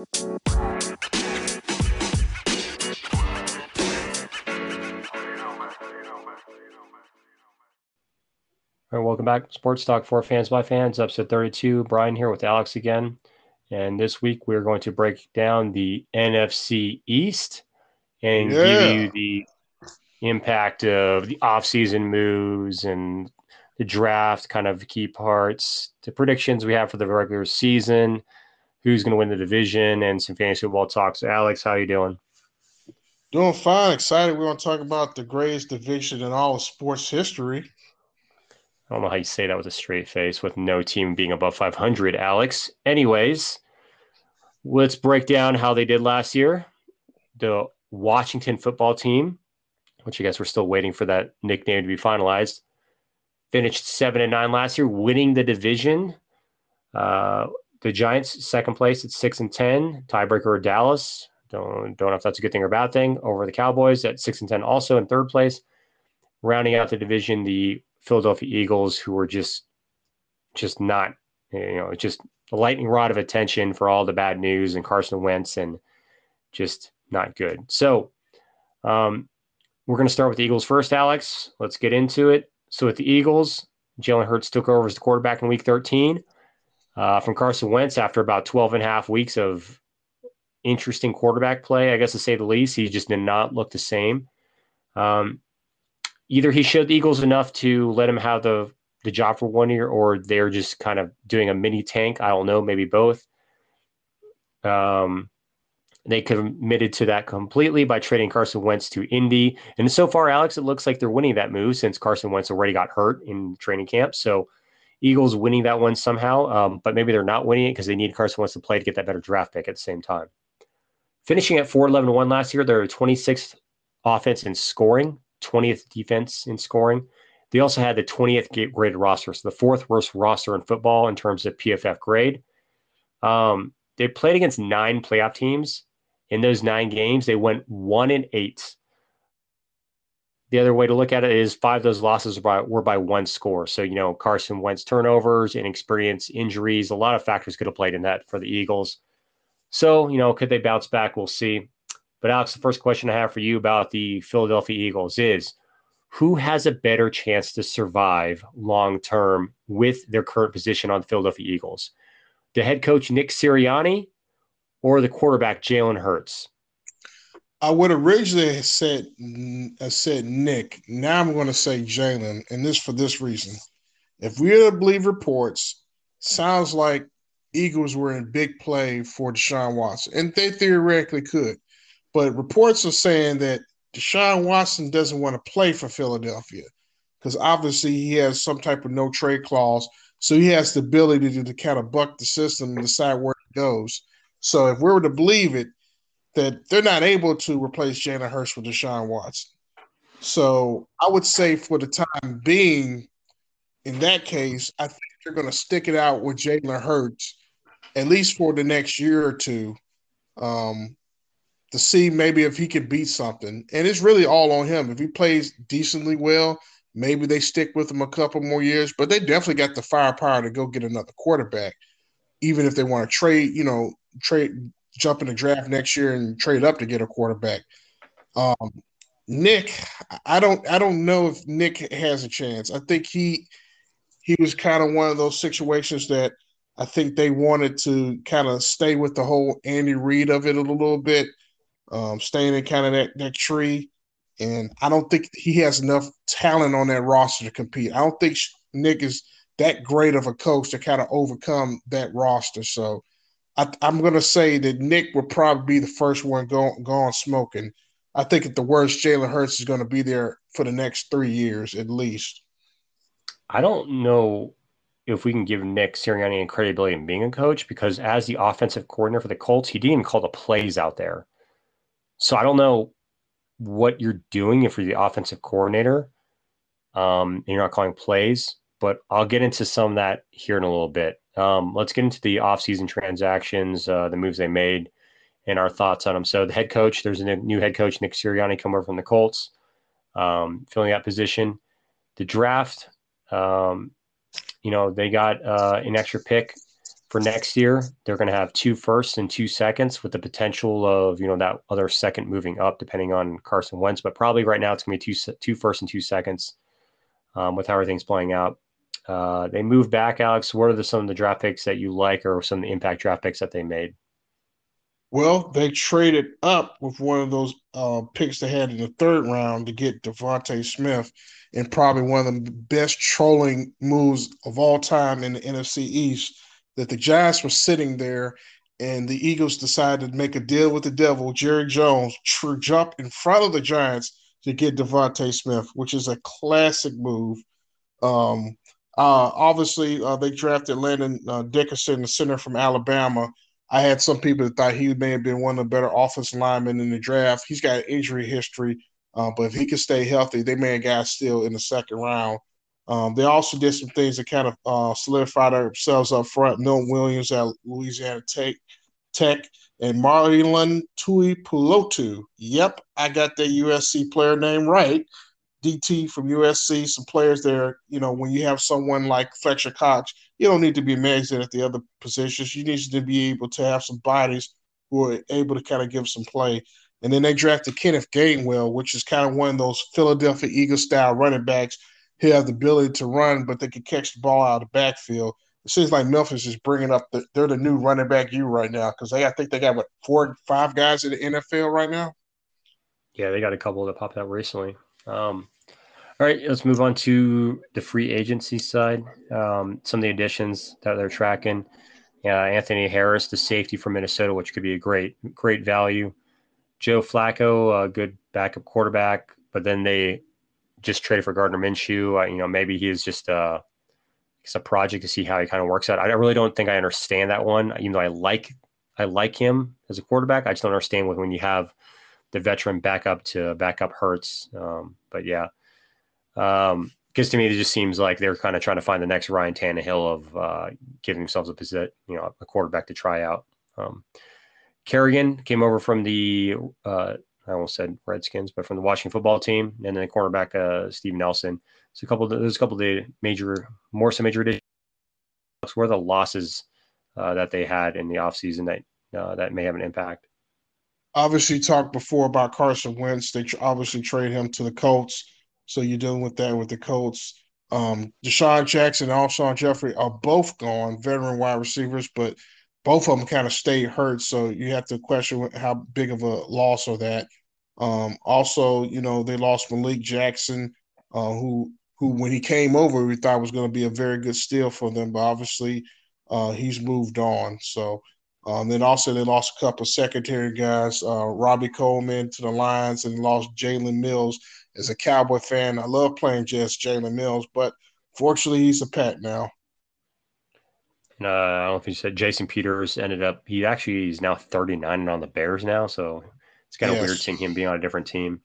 All right, welcome back. Sports Talk for Fans by Fans, episode 32. Brian here with Alex again. And this week we're going to break down the NFC East and yeah. give you the impact of the offseason moves and the draft, kind of key parts, the predictions we have for the regular season, who's going to win the division, and some fantasy football talks. Alex, how you doing? Doing fine. Excited. We're going to talk about the greatest division in all of sports history. I don't know how you say that with a straight face with no team being above 500, Alex. Anyways, let's break down how they did last year. The Washington football team, which I guess we're still waiting for that nickname to be finalized, finished seven and nine last year, winning the division. Uh, the Giants, second place at six and ten, tiebreaker Dallas. Don't don't know if that's a good thing or bad thing. Over the Cowboys at six and ten, also in third place. Rounding out the division, the Philadelphia Eagles, who were just just not, you know, just a lightning rod of attention for all the bad news and Carson Wentz and just not good. So um, we're going to start with the Eagles first, Alex. Let's get into it. So with the Eagles, Jalen Hurts took over as the quarterback in week 13 uh, from Carson Wentz after about 12 and a half weeks of interesting quarterback play, I guess to say the least. He just did not look the same. Um, either he showed the Eagles enough to let him have the the job for one year, or they're just kind of doing a mini tank. I don't know, maybe both. Um, they committed to that completely by trading Carson Wentz to Indy, and so far, Alex, it looks like they're winning that move since Carson Wentz already got hurt in training camp. So, Eagles winning that one somehow, um, but maybe they're not winning it because they need Carson Wentz to play to get that better draft pick at the same time. Finishing at 4 11 1 last year, they're 26th offense in scoring 20th defense in scoring. They also had the 20th graded roster, so the fourth worst roster in football in terms of PFF grade. Um, they played against nine playoff teams. In those nine games, they went one and eight. The other way to look at it is five of those losses were by, were by one score. So, you know, Carson Wentz turnovers, inexperience, injuries, a lot of factors could have played in that for the Eagles. So, you know, could they bounce back? We'll see. But Alex, the first question I have for you about the Philadelphia Eagles is who has a better chance to survive long term with their current position on the Philadelphia Eagles? The head coach Nick Sirianni or the quarterback Jalen Hurts? I would originally have said I said Nick. Now I'm going to say Jalen, and this for this reason. If we are to believe reports, sounds like Eagles were in big play for Deshaun Watson, and they theoretically could. But reports are saying that Deshaun Watson doesn't want to play for Philadelphia because obviously he has some type of no trade clause. So he has the ability to, to kind of buck the system and decide where it goes. So if we were to believe it, that they're not able to replace Jalen Hurts with Deshaun Watson. So I would say for the time being, in that case, I think they're going to stick it out with Jalen Hurts at least for the next year or two. Um, to see maybe if he could beat something. And it's really all on him. If he plays decently well, maybe they stick with him a couple more years, but they definitely got the firepower to go get another quarterback, even if they want to trade, you know, trade, jump in the draft next year and trade up to get a quarterback. Um, Nick, I don't, I don't know if Nick has a chance. I think he, he was kind of one of those situations that I think they wanted to kind of stay with the whole Andy Reid of it a little bit um, staying in kind of that, that tree. And I don't think he has enough talent on that roster to compete. I don't think Nick is that great of a coach to kind of overcome that roster. So I, am going to say that Nick will probably be the first one going gone smoking. I think at the worst, Jalen Hurts is going to be there for the next three years at least. I don't know if we can give Nick Sirianni any credibility in being a coach because as the offensive coordinator for the Colts, he didn't even call the plays out there. So I don't know what you're doing if you're the offensive coordinator. Um, and you're not calling plays, but I'll get into some of that here in a little bit. Um, let's get into the offseason transactions, uh, the moves they made, and our thoughts on them. So the head coach, there's a new head coach, Nick Sirianni, come over from the Colts, um, filling that position. The draft, um, you know, they got uh, an extra pick for next year, they're going to have two firsts and two seconds with the potential of, you know, that other second moving up depending on Carson Wentz. But probably right now it's going to be two, two firsts and two seconds um, with how everything's playing out. Uh, they move back, Alex. What are the, some of the draft picks that you like or some of the impact draft picks that they made? Well, they traded up with one of those uh, picks they had in the third round to get DeVonta Smith, and probably one of the best trolling moves of all time in the NFC East. That the Giants were sitting there, and the Eagles decided to make a deal with the devil, Jerry Jones, tr- jump in front of the Giants to get DeVonta Smith, which is a classic move. Um, uh, obviously, uh, they drafted Landon uh, Dickerson, the center from Alabama I had some people that thought he may have been one of the better offensive linemen in the draft. He's got an injury history, uh, but if he can stay healthy, they may have got still in the second round. Um, they also did some things that kind of uh, solidified themselves up front. Noah Williams at Louisiana Tech, Tech and Marlon Tuipulotu. Yep, I got that USC player name right. DT from USC, some players there. You know, when you have someone like Fletcher Cox, you don't need to be amazing at the other positions. You need to be able to have some bodies who are able to kind of give some play. And then they drafted Kenneth Gainwell, which is kind of one of those Philadelphia Eagles style running backs who have the ability to run, but they can catch the ball out of the backfield. It seems like Memphis is bringing up the, they're the new running back you right now because they I think they got what four five guys in the NFL right now. Yeah, they got a couple that popped out recently. Um, all right, let's move on to the free agency side. Um, some of the additions that they're tracking. Yeah, Anthony Harris, the safety from Minnesota, which could be a great, great value. Joe Flacco, a good backup quarterback, but then they just traded for Gardner Minshew. Uh, you know, maybe he is just a, uh, it's a project to see how he kind of works out. I really don't think I understand that one, even though I like I like him as a quarterback. I just don't understand when you have the veteran backup to backup Hurts. Um, but yeah, um, because to me, it just seems like they're kind of trying to find the next Ryan Tannehill of uh, giving themselves a position, you know, a quarterback to try out. Um, Kerrigan came over from the, uh, I almost said Redskins, but from the Washington football team, and then the cornerback uh, Steve Nelson. So a couple, of, there's a couple of the major, more some major additions. Where the losses uh, that they had in the offseason that uh, that may have an impact. Obviously, talked before about Carson Wentz. They obviously trade him to the Colts so you're dealing with that with the Colts. Um, DeSean Jackson and Alshon Jeffery are both gone, veteran wide receivers, but both of them kind of stayed hurt. So you have to question how big of a loss are that. Um, also, you know, they lost Malik Jackson, uh, who who when he came over, we thought was going to be a very good steal for them, but obviously uh, he's moved on. So um, then also they lost a couple of secondary guys, uh, Robey-Coleman to the Lions, and lost Jalen Mills as a Cowboy fan, I love playing just Jalen Mills, but fortunately, he's a pet now. Uh, I don't know if you said Jason Peters ended up. He actually is now 39 and on the Bears now, so it's kind of yes. weird seeing him being on a different team.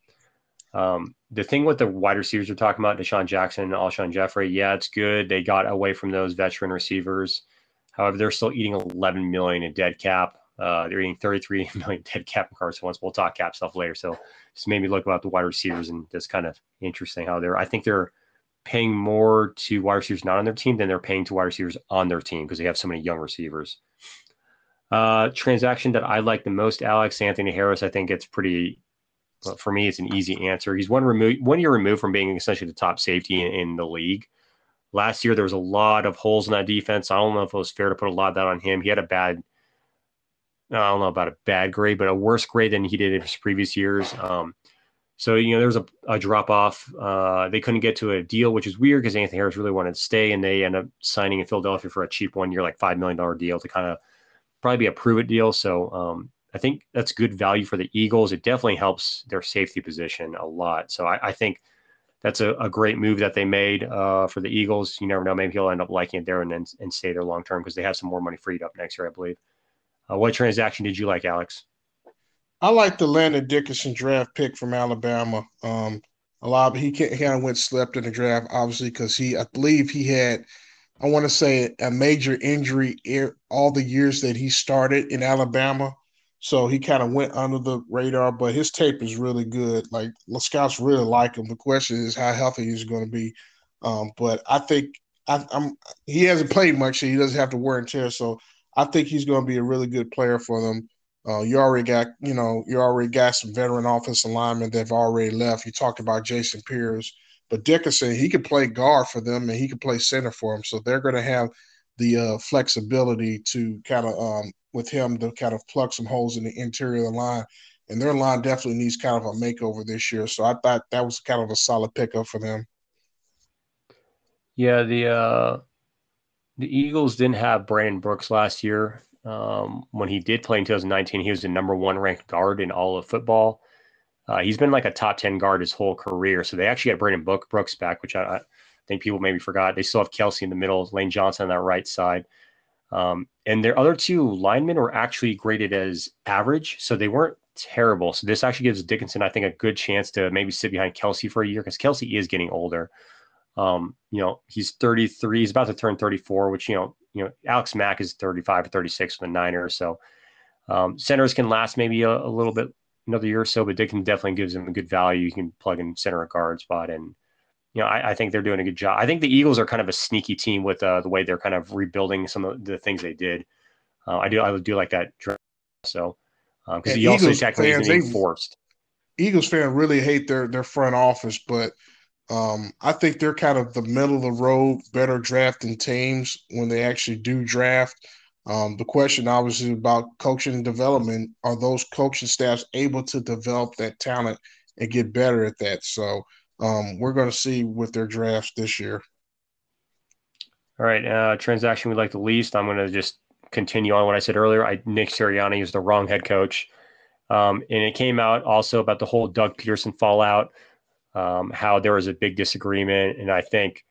Um, the thing with the wide receivers we're talking about, DeSean Jackson and Alshon Jeffery, yeah, it's good. They got away from those veteran receivers. However, they're still eating 11 million in dead cap. Uh, they're eating 33 million dead cap Carson Wentz. We'll talk cap stuff later. So just made me look about the wide receivers and just kind of interesting how they're. I think they're paying more to wide receivers not on their team than they're paying to wide receivers on their team because they have so many young receivers. Uh, transaction that I like the most, Alex Anthony Harris. I think it's pretty. Well, for me, it's an easy answer. He's one remove one year removed from being essentially the top safety in, in the league. Last year, there was a lot of holes in that defense. I don't know if it was fair to put a lot of that on him. He had a bad I don't know about a bad grade, but a worse grade than he did in his previous years. Um, so you know there was a, a drop off. Uh, they couldn't get to a deal, which is weird because Anthony Harris really wanted to stay, and they end up signing in Philadelphia for a cheap one year, like five million dollar deal to kind of probably be a prove it deal. So um, I think that's good value for the Eagles. It definitely helps their safety position a lot. So I, I think that's a, a, great move that they made uh, for the Eagles. You never know; maybe he'll end up liking it there and then and stay there long term because they have some more money freed up next year, I believe. Uh, what transaction did you like, Alex? I like the Landon Dickerson draft pick from Alabama. Um, a lot of, he, kind of went slept in the draft, obviously, because he I believe he had I want to say a major injury all the years that he started in Alabama. So he kind of went under the radar, but his tape is really good. Like the scouts really like him. The question is how healthy he's going to be. Um, but I think I, am he hasn't played much, so he doesn't have to wear and tear. So I think he's going to be a really good player for them. Uh, you already got, you know, you already got some veteran offensive linemen that have already left. You talked about Jason Pierce, but Dickerson, he could play guard for them and he could play center for them. So they're going to have the uh, flexibility to kind of, um, with him, to kind of plug some holes in the interior of the line. And their line definitely needs kind of a makeover this year. So I thought that was kind of a solid pickup for them. Yeah, the uh, the Eagles didn't have Brandon Brooks last year. Um, when he did play in 2019, he was the number one ranked guard in all of football. Uh, he's been like a top 10 guard his whole career. So they actually got Brandon Book, Brooks back, which I, I, think people maybe forgot. They still have Kelce in the middle, Lane Johnson on that right side. Um, and their other two linemen were actually graded as average. So they weren't terrible. So this actually gives Dickerson, I think, a good chance to maybe sit behind Kelce for a year because Kelce is getting older. Um, you know, he's 33, he's about to turn 34, which, you know, you know, Alex Mack is 35 or 36 with the Niners. So um, centers can last maybe a, a, little bit, another year or so, but Dickerson definitely gives them a good value. You can plug in center or guard spot. And, you know, I, I, think they're doing a good job. I think the Eagles are kind of a sneaky team with uh, the way they're kind of rebuilding some of the things they did. Uh, I do, I do like that. So, because um, he also technically fans, being forced. Eagles fans really hate their their front office, but um, I think they're kind of the middle of the road, better drafting teams when they actually do draft. Um, the question obviously about coaching and development are those coaching staffs able to develop that talent and get better at that? So um, we're going to see with their drafts this year. All right, uh, transaction we like the least. I'm going to just continue on what I said earlier. I Nick Sirianni is the wrong head coach, um, and it came out also about the whole Doug Pederson fallout um, how there was a big disagreement. And I think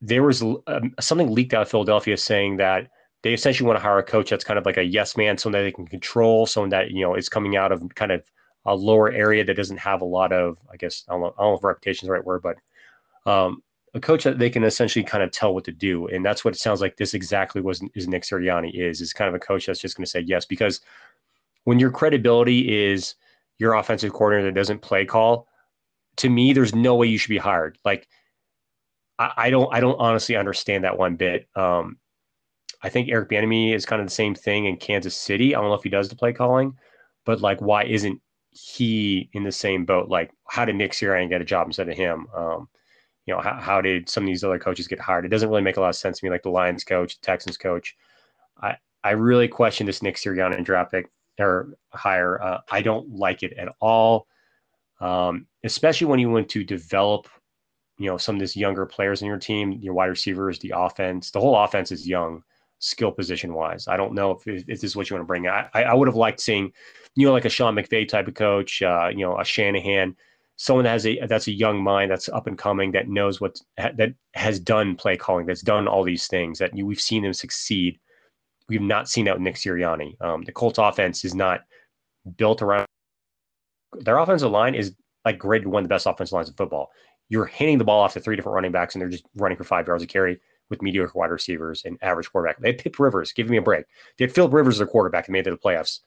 there was um, something leaked out of Philadelphia saying that they essentially want to hire a coach that's kind of like a yes man, someone that they can control, someone that, you know, is coming out of kind of a lower area that doesn't have a lot of, I guess, I don't know, I don't know if reputation is the right word, but um, a coach that they can essentially kind of tell what to do. And that's what it sounds like this exactly was is Nick Sirianni is, is kind of a coach that's just going to say yes. Because when your credibility is your offensive coordinator that doesn't play call, to me, there's no way you should be hired. Like, I, I don't, I don't honestly understand that one bit. Um, I think Eric Bieniemy is kind of the same thing in Kansas City. I don't know if he does the play calling, but like, why isn't he in the same boat? Like, how did Nick Sirianni get a job instead of him? Um, you know, how, how did some of these other coaches get hired? It doesn't really make a lot of sense to me. Like the Lions coach, the Texans coach. I I really question this Nick Sirianni draft pick or hire. Uh, I don't like it at all um, especially when you want to develop, you know, some of these younger players in your team, your wide receivers, the offense. The whole offense is young, skill position wise. I don't know if, if this is what you want to bring. I, I would have liked seeing, you know, like a Sean McVay type of coach, uh, you know, a Shanahan, someone that has a that's a young mind that's up and coming that knows what that has done play calling, that's done all these things that you, we've seen them succeed. We've not seen that with Nick Sirianni. Um, the Colts offense is not built around their offensive line is like graded one of the best offensive lines in football. You're handing the ball off to three different running backs, and they're just running for five yards a carry with mediocre wide receivers and average quarterback. They had Pip Rivers, give me a break. They had Philip Rivers as their quarterback and made it to the playoffs.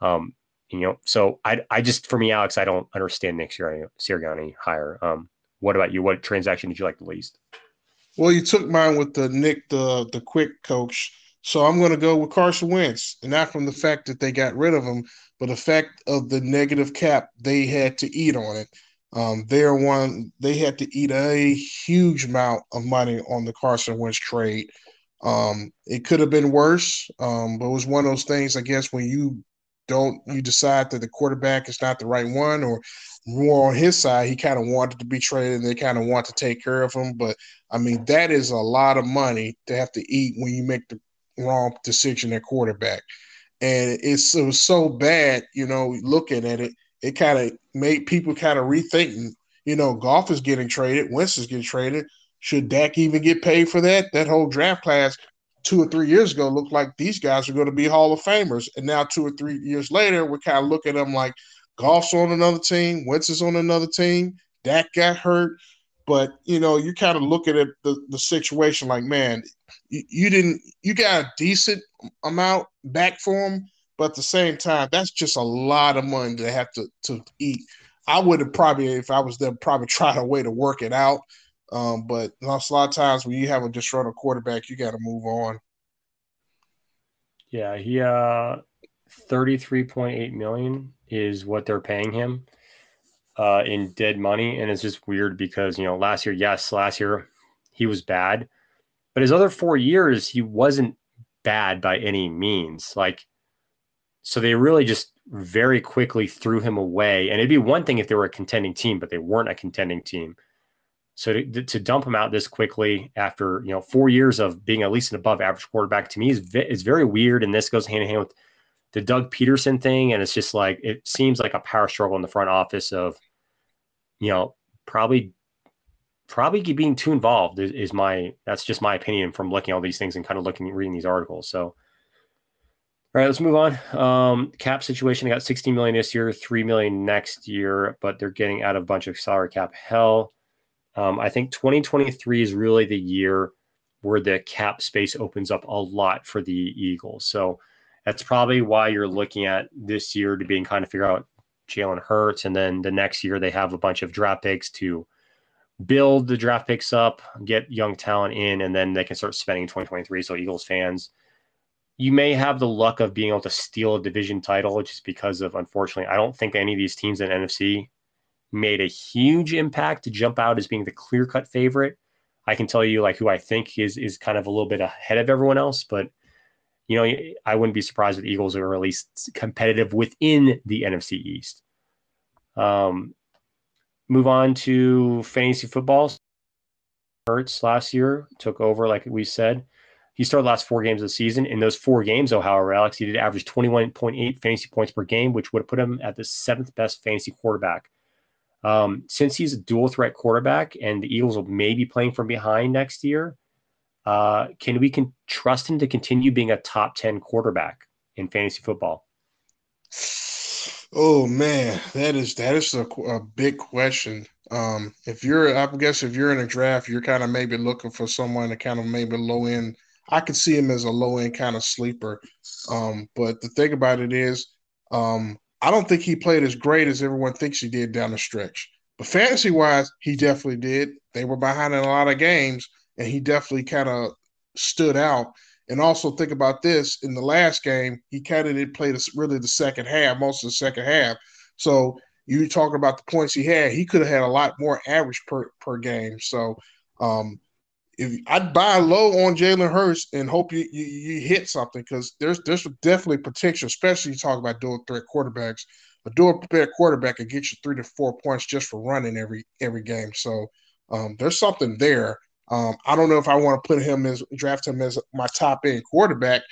Um, you know, so I, I just for me, Alex, I don't understand Nick Sirianni hire. Um, what about you? What transaction did you like the least? Well, you took mine with the Nick, the the quick coach. So I'm going to go with Carson Wentz, and not from the fact that they got rid of him, but the fact of the negative cap they had to eat on it. Um, they're one they had to eat a huge amount of money on the Carson Wentz trade. Um, it could have been worse, um, but it was one of those things. I guess when you don't you decide that the quarterback is not the right one, or more on his side, he kind of wanted to be traded, and they kind of want to take care of him. But I mean, that is a lot of money to have to eat when you make the wrong decision at quarterback and it's it was so bad, you know, looking at it, it kind of made people kind of rethinking. You know, Goff is getting traded, Winston's getting traded. Should Dak even get paid for that? That whole draft class two or three years ago looked like these guys are going to be Hall of Famers, and now two or three years later, we're kind of looking at them like Goff's on another team, Wentz is on another team, Dak got hurt. But you know, you kind of look at the, the situation like, man, you, you didn't you got a decent amount back for him, but at the same time, that's just a lot of money to have to to eat. I would have probably, if I was there, probably tried a way to work it out. Um, but a lot of times when you have a disgruntled quarterback, you got to move on. Yeah, he uh 33.8 million is what they're paying him uh in dead money and it's just weird because, you know, last year, yes, last year he was bad, but his other 4 years he wasn't bad by any means. Like so they really just very quickly threw him away. And it'd be one thing if they were a contending team, but they weren't a contending team. So to, to dump him out this quickly after you know four years of being at least an above average quarterback to me is is very weird. And this goes hand in hand with the Doug Pederson thing, and it's just like it seems like a power struggle in the front office of you know probably probably being too involved is, is my that's just my opinion from looking at all these things and kind of looking reading these articles. So. All right, let's move on. Um, cap situation. They got 16 million this year, 3 million next year, but they're getting out of a bunch of salary cap hell. Um, I think 2023 is really the year where the cap space opens up a lot for the Eagles. So that's probably why you're looking at this year to being kind of figure out Jalen Hurts, and then the next year they have a bunch of draft picks to build the draft picks up, get young talent in, and then they can start spending in 2023. So Eagles fans you may have the luck of being able to steal a division title just because of unfortunately i don't think any of these teams in nfc made a huge impact to jump out as being the clear cut favorite i can tell you like who i think is is kind of a little bit ahead of everyone else but you know i wouldn't be surprised if the eagles are at least competitive within the nfc east um move on to fantasy football Hurts last year took over like we said he started the last four games of the season. In those four games, though, however, Alex, he did average 21.8 fantasy points per game, which would have put him at the seventh best fantasy quarterback. Um, since he's a dual threat quarterback and the Eagles will maybe playing from behind next year, uh, can we can trust him to continue being a top 10 quarterback in fantasy football? Oh man, that is that is a, a big question. Um, if you're, I guess, if you're in a draft, you're kind of maybe looking for someone to kind of maybe low end I could see him as a low end kind of sleeper. Um, but the thing about it is, um, I don't think he played as great as everyone thinks he did down the stretch. But fantasy wise, he definitely did. They were behind in a lot of games, and he definitely kind of stood out. And also think about this: in the last game, he kind of didn't play this, really the second half, most of the second half. So you talk about the points he had; he could have had a lot more average per per game. So um, if I'd buy low on Jalen Hurts and hope you, you, you hit something because there's there's definitely potential, especially you talk about dual threat quarterbacks. A dual threat quarterback can get you three to four points just for running every every game. So um, there's something there. Um, I don't know if I want to put him as draft him as my top end quarterback,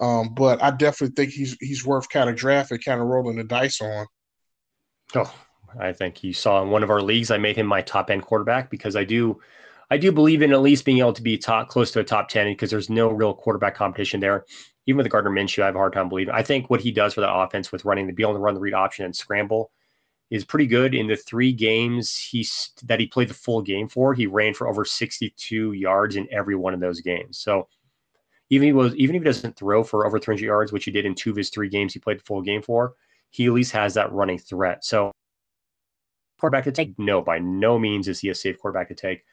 um, but I definitely think he's he's worth kind of drafting, kind of rolling the dice on. Oh, I think you saw in one of our leagues, I made him my top end quarterback because I do I do believe in at least being able to be top close to a top 10 because there's no real quarterback competition there. Even with Gardner Minshew, I have a hard time believing. I think what he does for the offense with running the be able to run the read option and scramble is pretty good. In the three games he that he played the full game for, he ran for over 62 yards in every one of those games. So even he was even if he doesn't throw for over 300 yards, which he did in two of his three games he played the full game for, he at least has that running threat. So quarterback to take? No, by no means is he a safe quarterback to take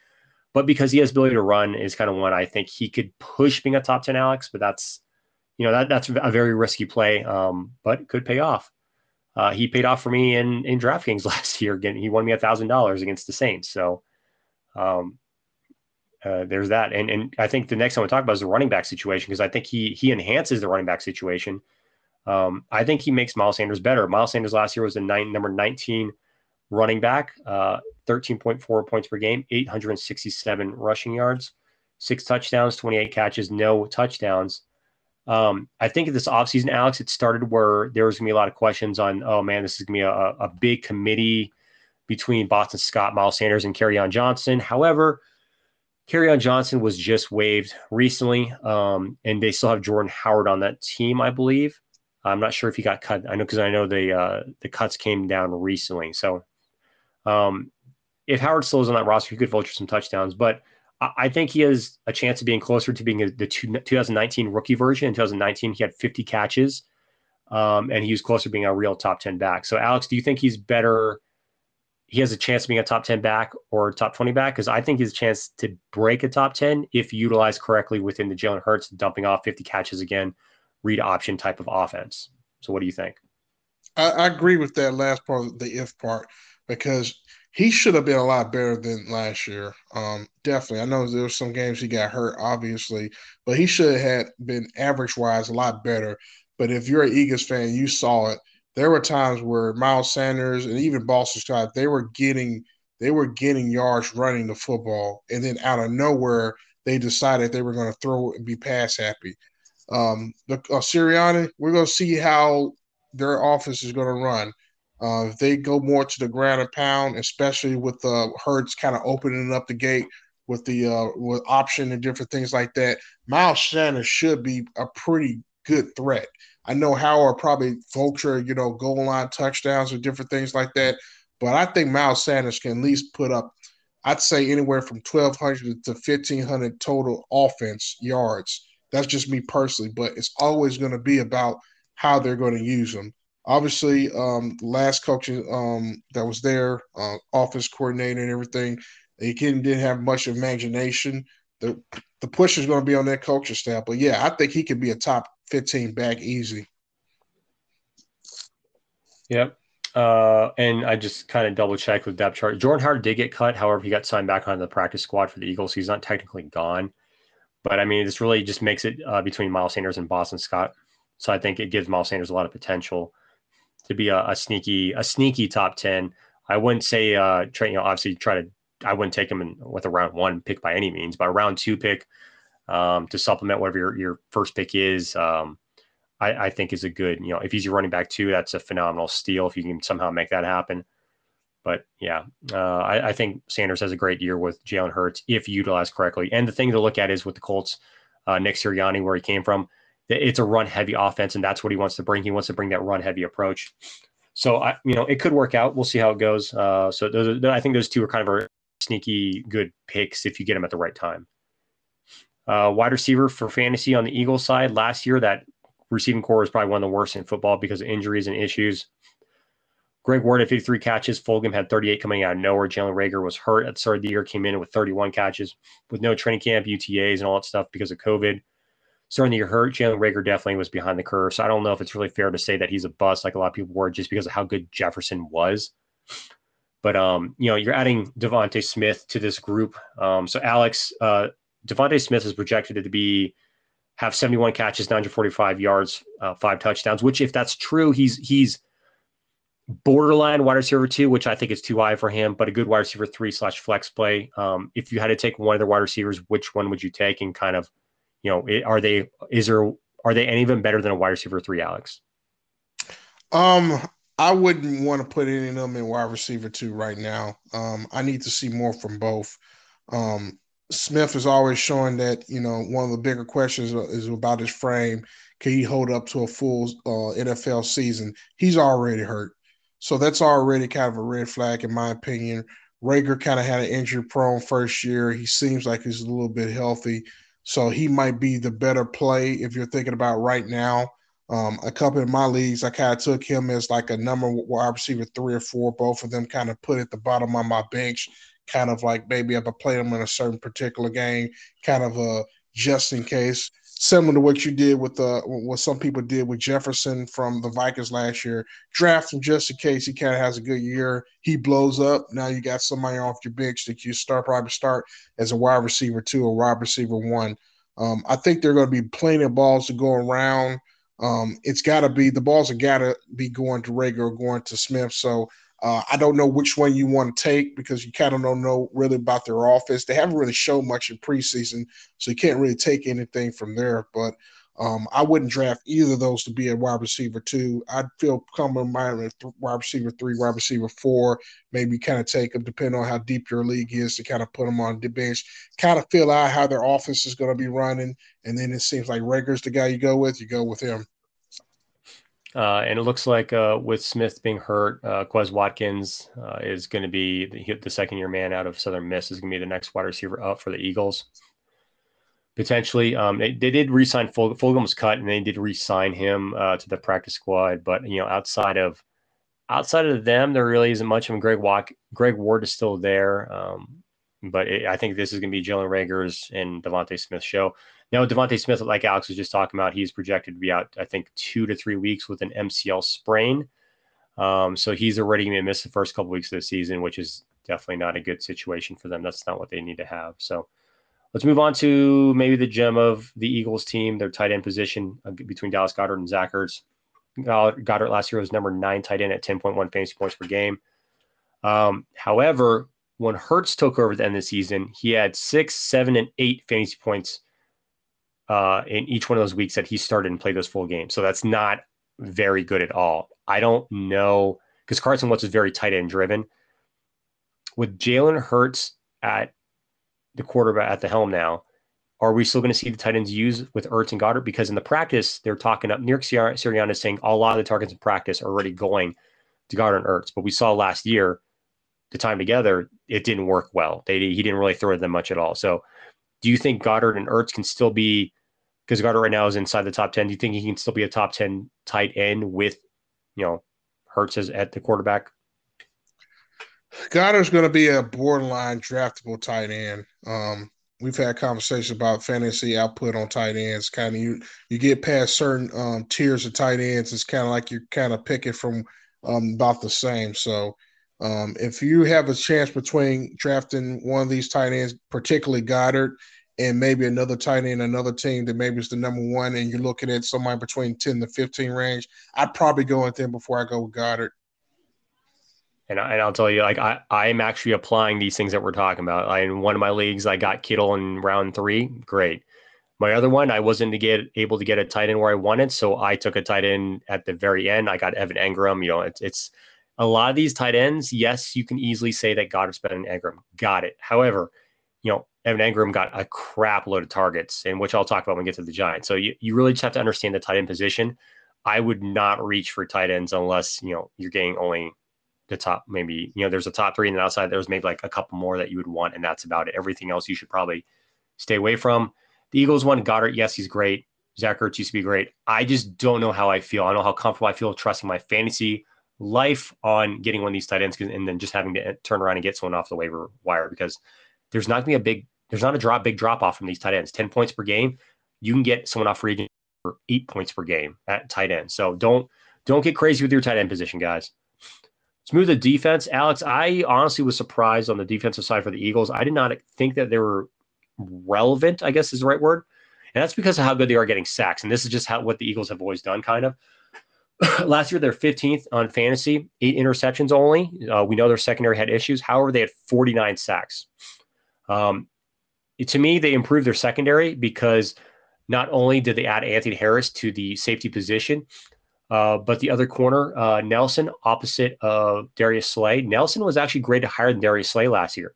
but because he has ability to run is kind of one I think he could push being a top 10 Alex, but that's, you know, that that's a very risky play, um, but could pay off. Uh, he paid off for me in, in DraftKings last year. Again, he won me a thousand dollars against the Saints. So, um, uh, there's that. And, and I think the next one we talk about is the running back situation because I think he he enhances the running back situation. Um, I think he makes Miles Sanders better. Miles Sanders last year was the nine, number 19 running back, uh, 13.4 points per game, 867 rushing yards, six touchdowns, 28 catches, no touchdowns. Um, I think this offseason, Alex, it started where there was going to be a lot of questions on, oh man, this is going to be a, a big committee between Boston Scott, Miles Sanders, and Kerryon Johnson. However, Kerryon Johnson was just waived recently, um, and they still have Jordan Howard on that team, I believe. I'm not sure if he got cut. I know because I know the uh, the cuts came down recently. So um, if Howard still is on that roster, he could vulture some touchdowns. But I, think he has a chance of being closer to being the two, 2019 rookie version. In 2019, he had 50 catches, um, and he was closer to being a real top 10 back. So, Alex, do you think he's better? He has a chance of being a top 10 back or top 20 back? Because I think has a chance to break a top 10 if utilized correctly within the Jalen Hurts dumping off 50 catches again read option type of offense. So, what do you think? I, I agree with that last part, the if part, because he should have been a lot better than last year. Um, definitely. I know there were some games he got hurt, obviously, but he should have been average wise a lot better. But if you're an Eagles fan, you saw it. There were times where Miles Sanders and even Boston Scott, they were getting they were getting yards running the football, and then out of nowhere, they decided they were going to throw and be pass happy. Um, the uh, Sirianni, we're going to see how their offense is going to run. Uh, if they go more to the ground and pound, especially with the uh, Hurts kind of opening up the gate with the uh, with option and different things like that, Miles Sanders should be a pretty good threat. I know Howard probably vulture, you know, goal line touchdowns or different things like that, but I think Miles Sanders can at least put up, I'd say anywhere from 1,200 to 1,500 total offense yards. That's just me personally, but it's always going to be about how they're going to use them. Obviously, um, last coaching um, that was there, uh, office coordinator and everything, he didn't have much imagination. The the push is going to be on that coaching staff, but yeah, I think he could be a top 15 back easy. Yep. Uh, and I just kind of double checked with depth chart. Jordan Howard did get cut. However, he got signed back on the practice squad for the Eagles. He's not technically gone, but I mean, this really just makes it uh, between Miles Sanders and Boston Scott. So I think it gives Miles Sanders a lot of potential to be a, a sneaky, a sneaky top ten. I wouldn't say uh, try, you know, obviously try to. I wouldn't take him in, with a round one pick by any means, but a round two pick um, to supplement whatever your, your first pick is. Um, I, I, think is a good, you know, if he's your running back two, that's a phenomenal steal if you can somehow make that happen. But yeah, uh, I, I, think Sanders has a great year with Jalen Hurts if utilized correctly. And the thing to look at is with the Colts, uh, Nick Sirianni, where he came from, it's a run heavy offense, and that's what he wants to bring. He wants to bring that run heavy approach. So I, you know, it could work out. We'll see how it goes. Uh, so those I think those two are kind of a sneaky good picks if you get them at the right time. Uh, wide receiver for fantasy on the Eagles side last year, that receiving core was probably one of the worst in football because of injuries and issues. Greg Ward had 53 catches. Fulgham had 38 coming out of nowhere. Jalen Reagor was hurt at the start of the year, came in with 31 catches with no training camp, OTAs, and all that stuff because of COVID. Year hurt, Jalen Reagor definitely was behind the curve. So I don't know if it's really fair to say that he's a bust like a lot of people were just because of how good Jefferson was. But um, you know, you're adding DeVonta Smith to this group. Um, so Alex, uh, DeVonta Smith is projected to be have 71 catches, 945 yards, uh, five touchdowns. Which, if that's true, he's he's borderline wide receiver two, which I think is too high for him, but a good wide receiver three slash flex play. Um, if you had to take one of the wide receivers, which one would you take? And kind of, you know, are they is there are they any of them better than a wide receiver three, Alex? Um, I wouldn't want to put any of them in wide receiver two right now. Um, I need to see more from both. Um, Smith is always showing that you know one of the bigger questions is about his frame. Can he hold up to a full uh, NFL season? He's already hurt, so that's already kind of a red flag in my opinion. Reagor kind of had an injury prone first year. He seems like he's a little bit healthy, so he might be the better play if you're thinking about right now. Um, a couple of my leagues, I kind of took him as like a number wide receiver three or four. Both of them kind of put at the bottom of my bench kind of like maybe if I play them in a certain particular game, kind of a just in case. Similar to what you did with uh, what some people did with Jefferson from the Vikings last year. Draft him just in case he kind of has a good year. He blows up. Now you got somebody off your bench that you start probably start as a wide receiver two or wide receiver one. Um, I think there are going to be plenty of balls to go around. Um, it's got to be the balls have got to be going to Reagor or going to Smith. So uh, I don't know which one you want to take because you kind of don't know really about their offense. They haven't really shown much in preseason, so you can't really take anything from there. But um, I wouldn't draft either of those to be a wide receiver two. I'd feel coming mind wide receiver three, wide receiver four, maybe kind of take them depending on how deep your league is to kind of put them on the bench, kind of feel out how their offense is going to be running, and then it seems like Reagor's the guy you go with, you go with him. Uh, and it looks like uh, with Smith being hurt, uh, Quez Watkins uh, is going to be the, the, second year man out of Southern Miss is going to be the next wide receiver up for the Eagles. Potentially, um, they, they, did re-sign Fulgham. Fulgham was cut, and they did re-sign him uh, to the practice squad. But you know, outside of outside of them, there really isn't much. of Greg Walk, Greg Ward is still there, um, but it, I think this is going to be Jalen Reagor's and DeVonta Smith's show. Now, DeVonta Smith, like Alex was just talking about, he's projected to be out, I think, two to three weeks with an MCL sprain. Um, so he's already going to miss the first couple weeks of the season, which is definitely not a good situation for them. That's not what they need to have. So let's move on to maybe the gem of the Eagles team, their tight end position uh, between Dallas Goedert and Zach Ertz. Goedert last year was number nine tight end at 10.1 fantasy points per game. Um, however, when Hurts took over at the end of the season, he had six, seven, and eight fantasy points uh, in each one of those weeks that he started and played those full games. So that's not very good at all. I don't know because Carson Wentz is very tight end driven. With Jalen Hurts at the quarterback at the helm now, are we still going to see the tight ends used with Ertz and Goedert? Because in the practice, they're talking up. Nick Sirianni is saying a lot of the targets in practice are already going to Goedert and Ertz. But we saw last year, the time together, it didn't work well. They he didn't really throw them much at all. So, do you think Goedert and Ertz can still be? Because Goedert right now is inside the top ten. Do you think he can still be a top ten tight end with, you know, Hurts as at the quarterback? Goedert's going to be a borderline draftable tight end. Um, we've had conversations about fantasy output on tight ends. Kind of you you get past certain um, tiers of tight ends, it's kind of like you're kind of picking from um, about the same. So um, if you have a chance between drafting one of these tight ends, particularly Goedert, and maybe another tight end, another team that maybe is the number one, and you're looking at somewhere between 10 to 15 range, I'd probably go with them before I go with Goedert. And, I, and I'll tell you, like I, I'm actually applying these things that we're talking about. I, in one of my leagues, I got Kittle in round three. Great. My other one, I wasn't to get able to get a tight end where I wanted, so I took a tight end at the very end. I got Evan Engram. You know, it's it's a lot of these tight ends. Yes, you can easily say that Goedert's better than Engram. Got it. However, you know, Evan Engram got a crap load of targets, and which I'll talk about when we get to the Giants. So you, you really just have to understand the tight end position. I would not reach for tight ends unless you know you're getting only the top maybe you know there's a top three and then outside there's maybe like a couple more that you would want and that's about it everything else you should probably stay away from the eagles one Goedert, yes he's great zach ertz used to be great i just don't know how i feel i don't know how comfortable i feel trusting my fantasy life on getting one of these tight ends and then just having to eh, turn around and get someone off the waiver wire because there's not going to be a big there's not a drop big drop off from these tight ends 10 points per game you can get someone off free for eight points per game at tight end so don't don't get crazy with your tight end position guys Let's move to defense. Alex, I honestly was surprised on the defensive side for the Eagles. I did not think that they were relevant, I guess is the right word. And that's because of how good they are getting sacks. And this is just how what the Eagles have always done, kind of. Last year, they're 15th on fantasy, eight interceptions only. Uh, we know their secondary had issues. However, they had 49 sacks. Um, to me, they improved their secondary because not only did they add Anthony Harris to the safety position, uh, but the other corner, uh, Nelson, opposite of Darius Slay. Nelson was actually graded higher than Darius Slay last year.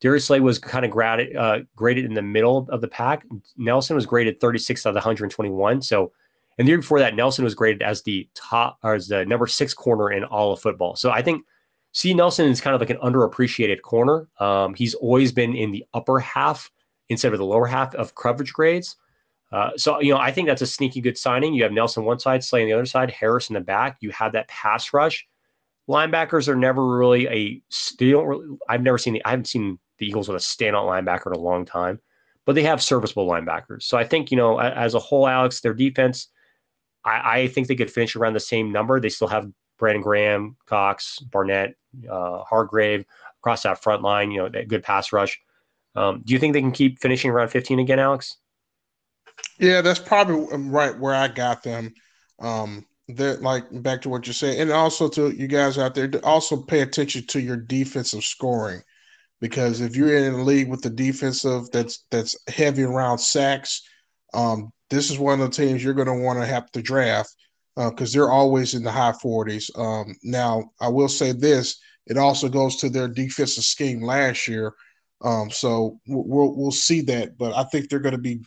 Darius Slay was kind of graded, uh, graded in the middle of the pack. Nelson was graded 36 out of the 121. So, and the year before that, Nelson was graded as the top or as the number six corner in all of football. So I think C. Nelson is kind of like an underappreciated corner. Um, he's always been in the upper half instead of the lower half of coverage grades. Uh, so you know, I think that's a sneaky good signing. You have Nelson one side, Slay on the other side, Harris in the back. You have that pass rush. Linebackers are never really a. They don't really. I've never seen. The, I haven't seen the Eagles with a standout linebacker in a long time, but they have serviceable linebackers. So I think you know, as a whole, Alex, their defense. I, I think they could finish around the same number. They still have Brandon Graham, Cox, Barnett, uh, Hargrave across that front line. You know, that good pass rush. Um, do you think they can keep finishing around 15 again, Alex? Yeah, that's probably um, right where I got them. Um, that like back to what you said, and also to you guys out there, also pay attention to your defensive scoring, because if you're in a league with the defensive that's that's heavy around sacks, um, this is one of the teams you're going to want to have to draft because uh, they're always in the high 40s. Um, now, I will say this: it also goes to their defensive scheme last year. Um, so we'll we'll see that, but I think they're going to be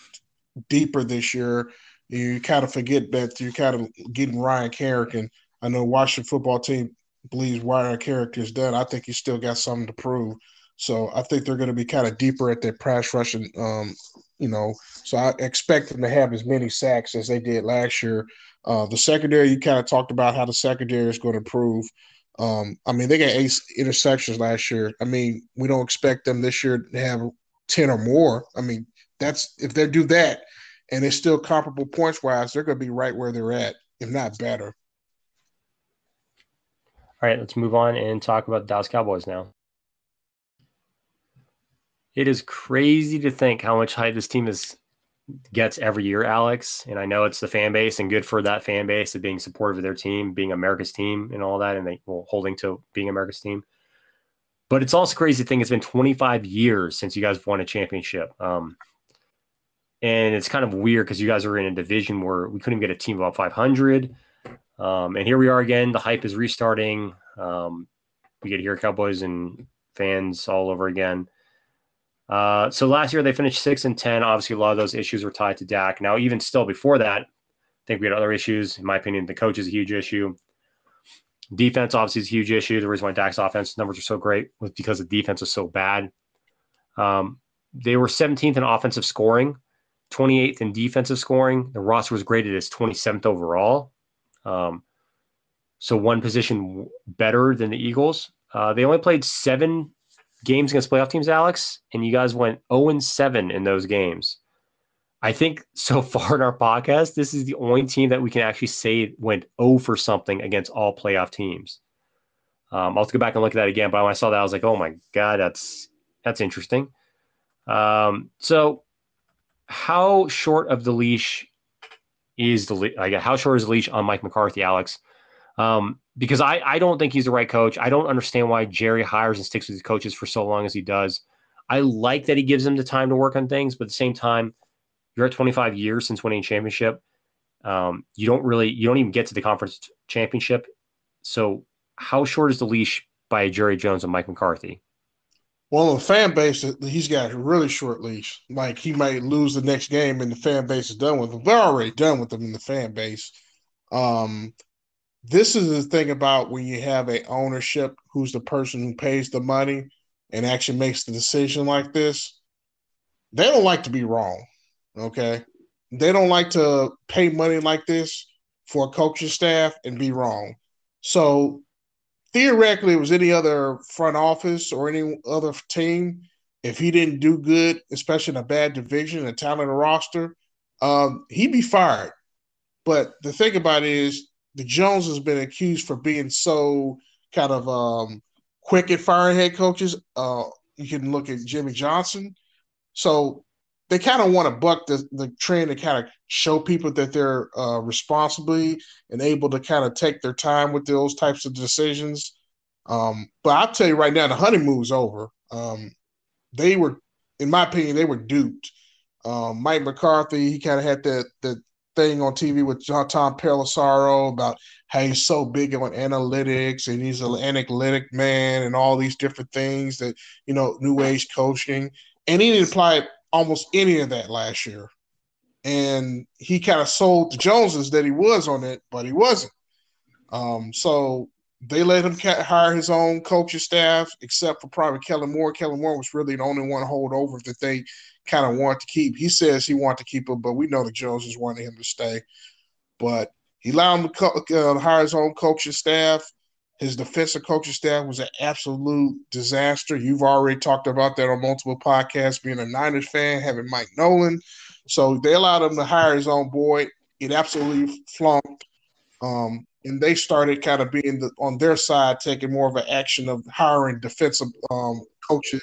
deeper this year. You kind of forget that you're kind of getting Ryan Kerrigan, and I know Washington football team believes Ryan Kerrigan is done. I think he's still got something to prove. So I think they're going to be kind of deeper at their pass rushing. Um, you know, so I expect them to have as many sacks as they did last year. Uh, the secondary, you kind of talked about how the secondary is going to improve. Um, I mean, they got eight interceptions last year. I mean, we don't expect them this year to have ten or more. I mean, that's if they do that and it's still comparable points wise, they're going to be right where they're at, if not better. All right, let's move on and talk about the Dallas Cowboys now. It is crazy to think how much hype this team is gets every year, Alex. And I know it's the fan base and good for that fan base of being supportive of their team, being America's team and all that, and they well, holding to being America's team. But it's also crazy to think it's been 25 years since you guys won a championship. Um, and it's kind of weird because you guys are in a division where we couldn't even get a team above 500. Um, and here we are again. The hype is restarting. Um, we get to hear Cowboys and fans all over again. Uh, so last year they finished six and ten. Obviously, a lot of those issues were tied to Dak. Now, even still before that, I think we had other issues. In my opinion, the coach is a huge issue. Defense obviously is a huge issue. The reason why Dak's offense numbers are so great was because the defense was so bad. Um, they were 17th in offensive scoring. 28th in defensive scoring. The roster was graded as 27th overall. Um, so one position better than the Eagles. Uh, they only played seven games against playoff teams, Alex, and you guys went 0 and 7 in those games. I think so far in our podcast, this is the only team that we can actually say went 0 for something against all playoff teams. Um, I'll have to go back and look at that again. But when I saw that, I was like, "Oh my god, that's that's interesting." Um, so how short of the leash is the like how short is the leash on Mike McCarthy, Alex? Um, because I I don't think he's the right coach. I don't understand why Jerry hires and sticks with his coaches for so long as he does. I like that he gives them the time to work on things, but at the same time, you're at 25 years since winning a championship. Um, you don't really you don't even get to the conference championship. So how short is the leash by Jerry Jones and Mike McCarthy? well, the fan base, he's got a really short leash. Like he might lose the next game, and the fan base is done with him. They're already done with him in the fan base. Um, this is the thing about when you have a ownership who's the person who pays the money and actually makes the decision like this. They don't like to be wrong. Okay, they don't like to pay money like this for a coaching staff and be wrong. So theoretically, it was any other front office or any other team, if he didn't do good, especially in a bad division, a talented roster, um, he'd be fired. But the thing about it is, the Jones has been accused for being so kind of um, quick at firing head coaches. Uh, you can look at Jimmy Johnson. So they kind of want to buck the, the trend and kind of show people that they're uh, responsibly and able to kind of take their time with those types of decisions. Um, but I'll tell you right now, the honeymoon's over. Um, they were, in my opinion, they were duped. Um, Mike McCarthy, he kind of had that that thing on TV with John Tom Pelissero about how he's so big on analytics and he's an analytic man and all these different things that you know, new age coaching, and he didn't apply almost any of that last year. And he kind of sold the Joneses that he was on it, but he wasn't. Um, so they let him hire his own coaching staff, except for probably Kellen Moore. Kellen Moore was really the only one holdover that they kind of want to keep. He says he wanted to keep him, but we know the Joneses wanted him to stay. But he allowed him to co- uh, hire his own coaching staff. His defensive coaching staff was an absolute disaster. You've already talked about that on multiple podcasts, being a Niners fan, having Mike Nolan. So they allowed him to hire his own boy. It absolutely flunked. Um, and they started kind of being the, on their side, taking more of an action of hiring defensive um, coaches,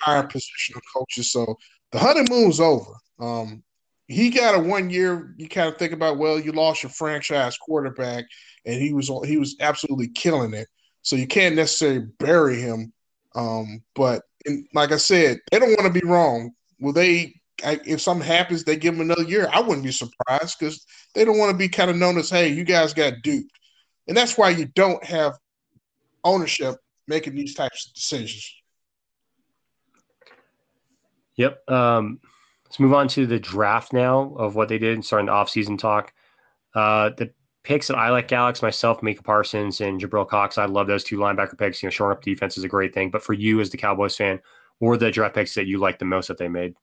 hiring positional coaches. So the honeymoon's over. Um, he got a one year. You kind of think about, well, you lost your franchise quarterback and he was he was absolutely killing it. So you can't necessarily bury him. Um, but like I said, they don't want to be wrong. Will they? If something happens, they give him another year. I wouldn't be surprised because they don't want to be kind of known as, "Hey, you guys got duped," and that's why you don't have ownership making these types of decisions. Yep. Um, let's move on to the draft now of what they did and starting the offseason talk. Uh, the picks that I like, Alex, myself, Micah Parsons, and Jabril Cox. I love those two linebacker picks. You know, shoring up defense is a great thing. But for you as the Cowboys fan, or the draft picks that you like the most that they made?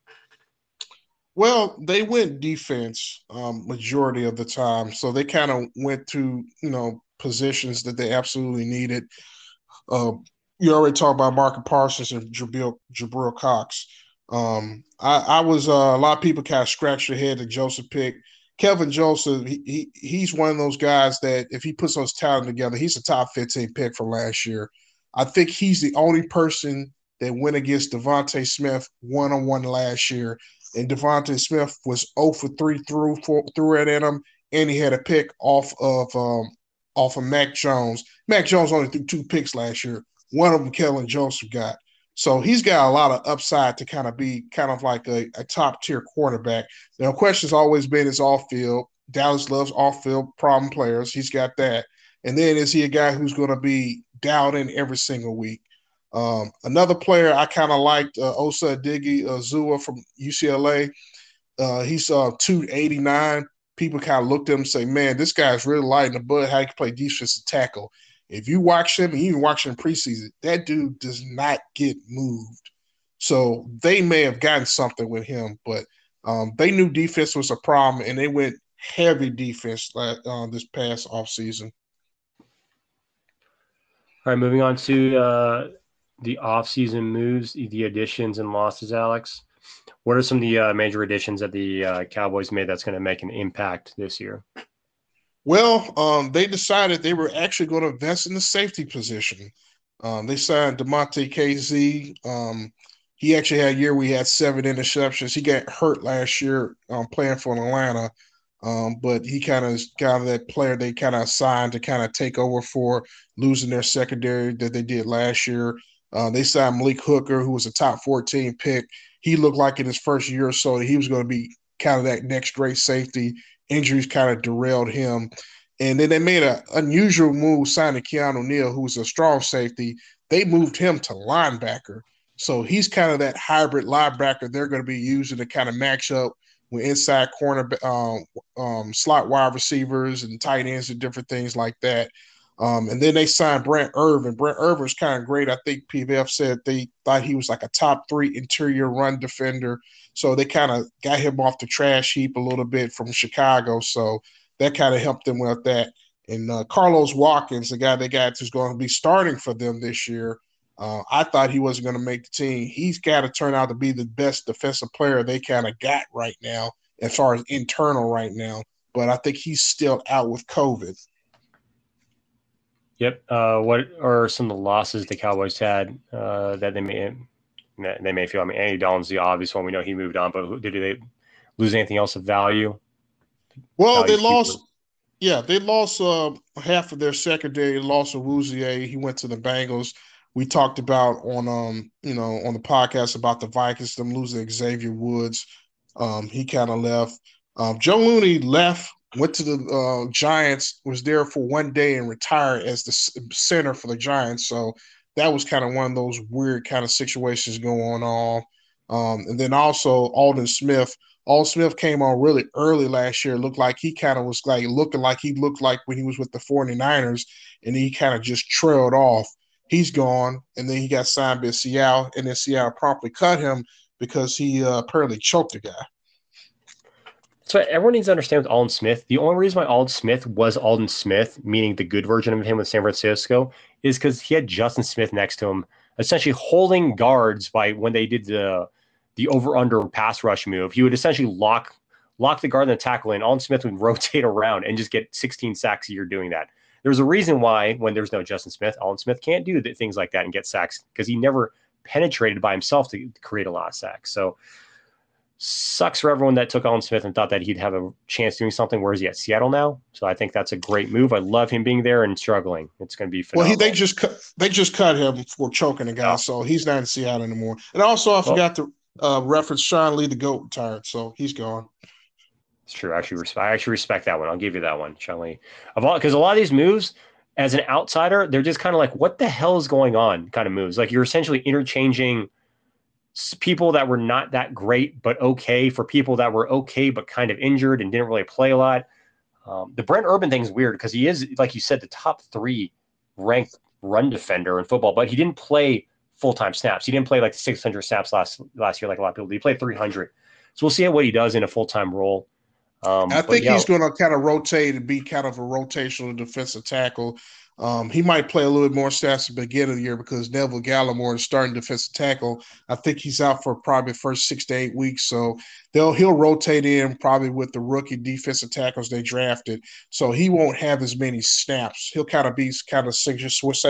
Well, they went defense um, majority of the time, so they kind of went to you know positions that they absolutely needed. Uh, you already talked about Marcus Parsons and Jabril, Jabril Cox. Um, I, I was uh, a lot of people kind of scratched their head that Joseph pick. Kelvin Joseph, he, he he's one of those guys that if he puts those talent together, he's a top 15 pick from last year. I think he's the only person that went against DeVonta Smith one on one last year. And DeVonta Smith was 0 for 3 through for, threw it at him, and he had a pick off of um, off of Mac Jones. Mac Jones only threw two picks last year. One of them Kelvin Joseph got. So he's got a lot of upside to kind of be kind of like a, a top tier quarterback. The question's always been his off field. Dallas loves off field problem players. He's got that. And then is he a guy who's going to be dialed in every single week? Um, another player I kind of liked, uh, Osa Diggy uh, Zua from UCLA. Uh, he's uh, 289. People kind of looked at him and say, man, this guy's really light in the butt. How he can play defensive tackle. If you watch him, even watch him preseason, that dude does not get moved. So they may have gotten something with him, but um, they knew defense was a problem, and they went heavy defense uh, this past offseason. All right, moving on to uh, the offseason moves, the additions and losses, Alex. What are some of the uh, major additions that the uh, Cowboys made that's going to make an impact this year? Well, um, they decided they were actually going to invest in the safety position. Um, they signed Damontae Kazee. Um, he actually had a year we had seven interceptions. He got hurt last year um, playing for Atlanta, um, but he kind of kind of that player they kind of signed to kind of take over for losing their secondary that they did last year. Uh, they signed Malik Hooker, who was a top 14 pick. He looked like in his first year or so that he was going to be kind of that next great safety injuries kind of derailed him. And then they made an unusual move signing Keanu Neal, who's a strong safety. They moved him to linebacker. So he's kind of that hybrid linebacker they're going to be using to kind of match up with inside corner, um, um, slot wide receivers and tight ends and different things like that. Um, and then they signed Brent Urban. Brent Urban's kind of great. I think PFF said they thought he was like a top three interior run defender. So they kind of got him off the trash heap a little bit from Chicago. So that kind of helped them with that. And uh, Carlos Watkins, the guy they got who's going to be starting for them this year, uh, I thought he wasn't going to make the team. He's got to turn out to be the best defensive player they kind of got right now, as far as internal right now. But I think he's still out with COVID. Yep. Uh, what are some of the losses the Cowboys had uh, that they may they may feel? I mean, Andy Dalton's the obvious one. We know he moved on, but did they lose anything else of value? Well, value they lost. Keeper? Yeah, they lost uh, half of their secondary. Lost Awuzie. He went to the Bengals. We talked about on um you know on the podcast about the Vikings them losing Xavier Woods. Um, he kind of left. Um, Joe Looney left went to the uh, Giants, was there for one day and retired as the center for the Giants. So that was kind of one of those weird kind of situations going on. Um, and then also Aldon Smith. Aldon Smith came on really early last year. Looked like he kind of was like looking like he looked like when he was with the 49ers, and he kind of just trailed off. He's gone, and then he got signed by Seattle, and then Seattle promptly cut him because he uh, apparently choked a guy. So everyone needs to understand with Aldon Smith, the only reason why Aldon Smith was Aldon Smith, meaning the good version of him with San Francisco, is because he had Justin Smith next to him, essentially holding guards by when they did the the over under pass rush move. He would essentially lock lock the guard and the tackle in. Aldon Smith would rotate around and just get 16 sacks a year doing that. There's a reason why when there's no Justin Smith, Aldon Smith can't do things like that and get sacks because he never penetrated by himself to create a lot of sacks. So sucks for everyone that took Aldon Smith and thought that he'd have a chance doing something. Where is he at Seattle now? So I think that's a great move. I love him being there and struggling. It's going to be phenomenal. well. He, they just cut, they just cut him for choking a guy, so he's not in Seattle anymore. And also, I well, forgot to uh, reference Sean Lee, the goat, retired, so he's gone. It's true. I actually, respect, I actually respect that one. I'll give you that one, Sean Lee. Of all, because a lot of these moves, as an outsider, they're just kind of like, what the hell is going on? Kind of moves. Like you're essentially interchanging people that were not that great but okay for people that were okay but kind of injured and didn't really play a lot. Um, the Brent Urban thing is weird because he is, like you said, the top three ranked run defender in football, but he didn't play full time snaps. He didn't play like 600 snaps last last year like a lot of people. He played 300. So we'll see what he does in a full time role. Um, I think yeah, he's going to kind of rotate and be kind of a rotational defensive tackle. Um, he might play a little bit more stats at the beginning of the year because Neville Gallimore is starting defensive tackle. I think he's out for probably first six to eight weeks. So they'll he'll rotate in probably with the rookie defensive tackles they drafted. So he won't have as many snaps. He'll kind of be kind of same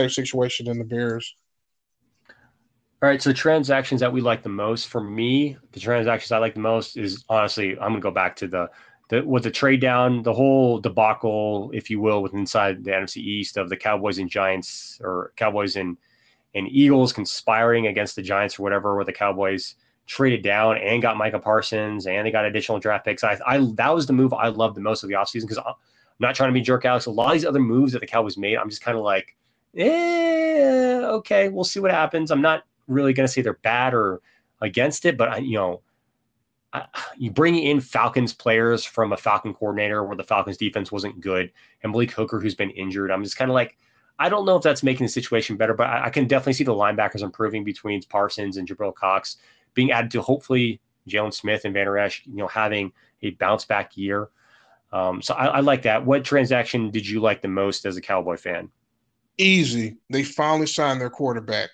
situation in the Bears. All right, so transactions that we like the most for me, the transactions I like the most is honestly, I'm gonna go back to the the with the trade down, the whole debacle, if you will, with inside the NFC East of the Cowboys and Giants or Cowboys and and Eagles conspiring against the Giants or whatever, where the Cowboys traded down and got Micah Parsons and they got additional draft picks. I, I that was the move I loved the most of the offseason because I'm not trying to be jerk Alex. A lot of these other moves that the Cowboys made, I'm just kind of like, eh, okay, we'll see what happens. I'm not really going to say they're bad or against it, but I, you know, you bring in Falcons players from a Falcon coordinator where the Falcons defense wasn't good, and Malik Hooker who's been injured. I'm just kind of like, I don't know if that's making the situation better, but I, I, can definitely see the linebackers improving between Parsons and Jabril Cox being added to hopefully Jaylon Smith and Vander Esch, you know, having a bounce back year. Um, so I, I like that. What transaction did you like the most as a Cowboy fan? Easy. They finally signed their quarterback.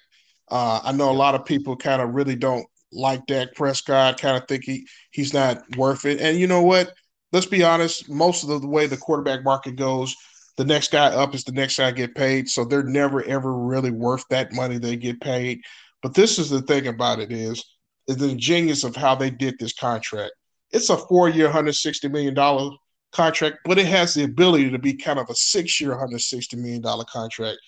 Uh, I know a lot of people kind of really don't like Dak Prescott, kind of think he he's not worth it. And you know what? Let's be honest. Most of the way the quarterback market goes, the next guy up is the next guy get paid. So they're never ever really worth that money they get paid. But this is the thing about it is, is the genius of how they did this contract. It's a four-year, hundred sixty million dollar contract, but it has the ability to be kind of a six-year, hundred sixty million dollar contract.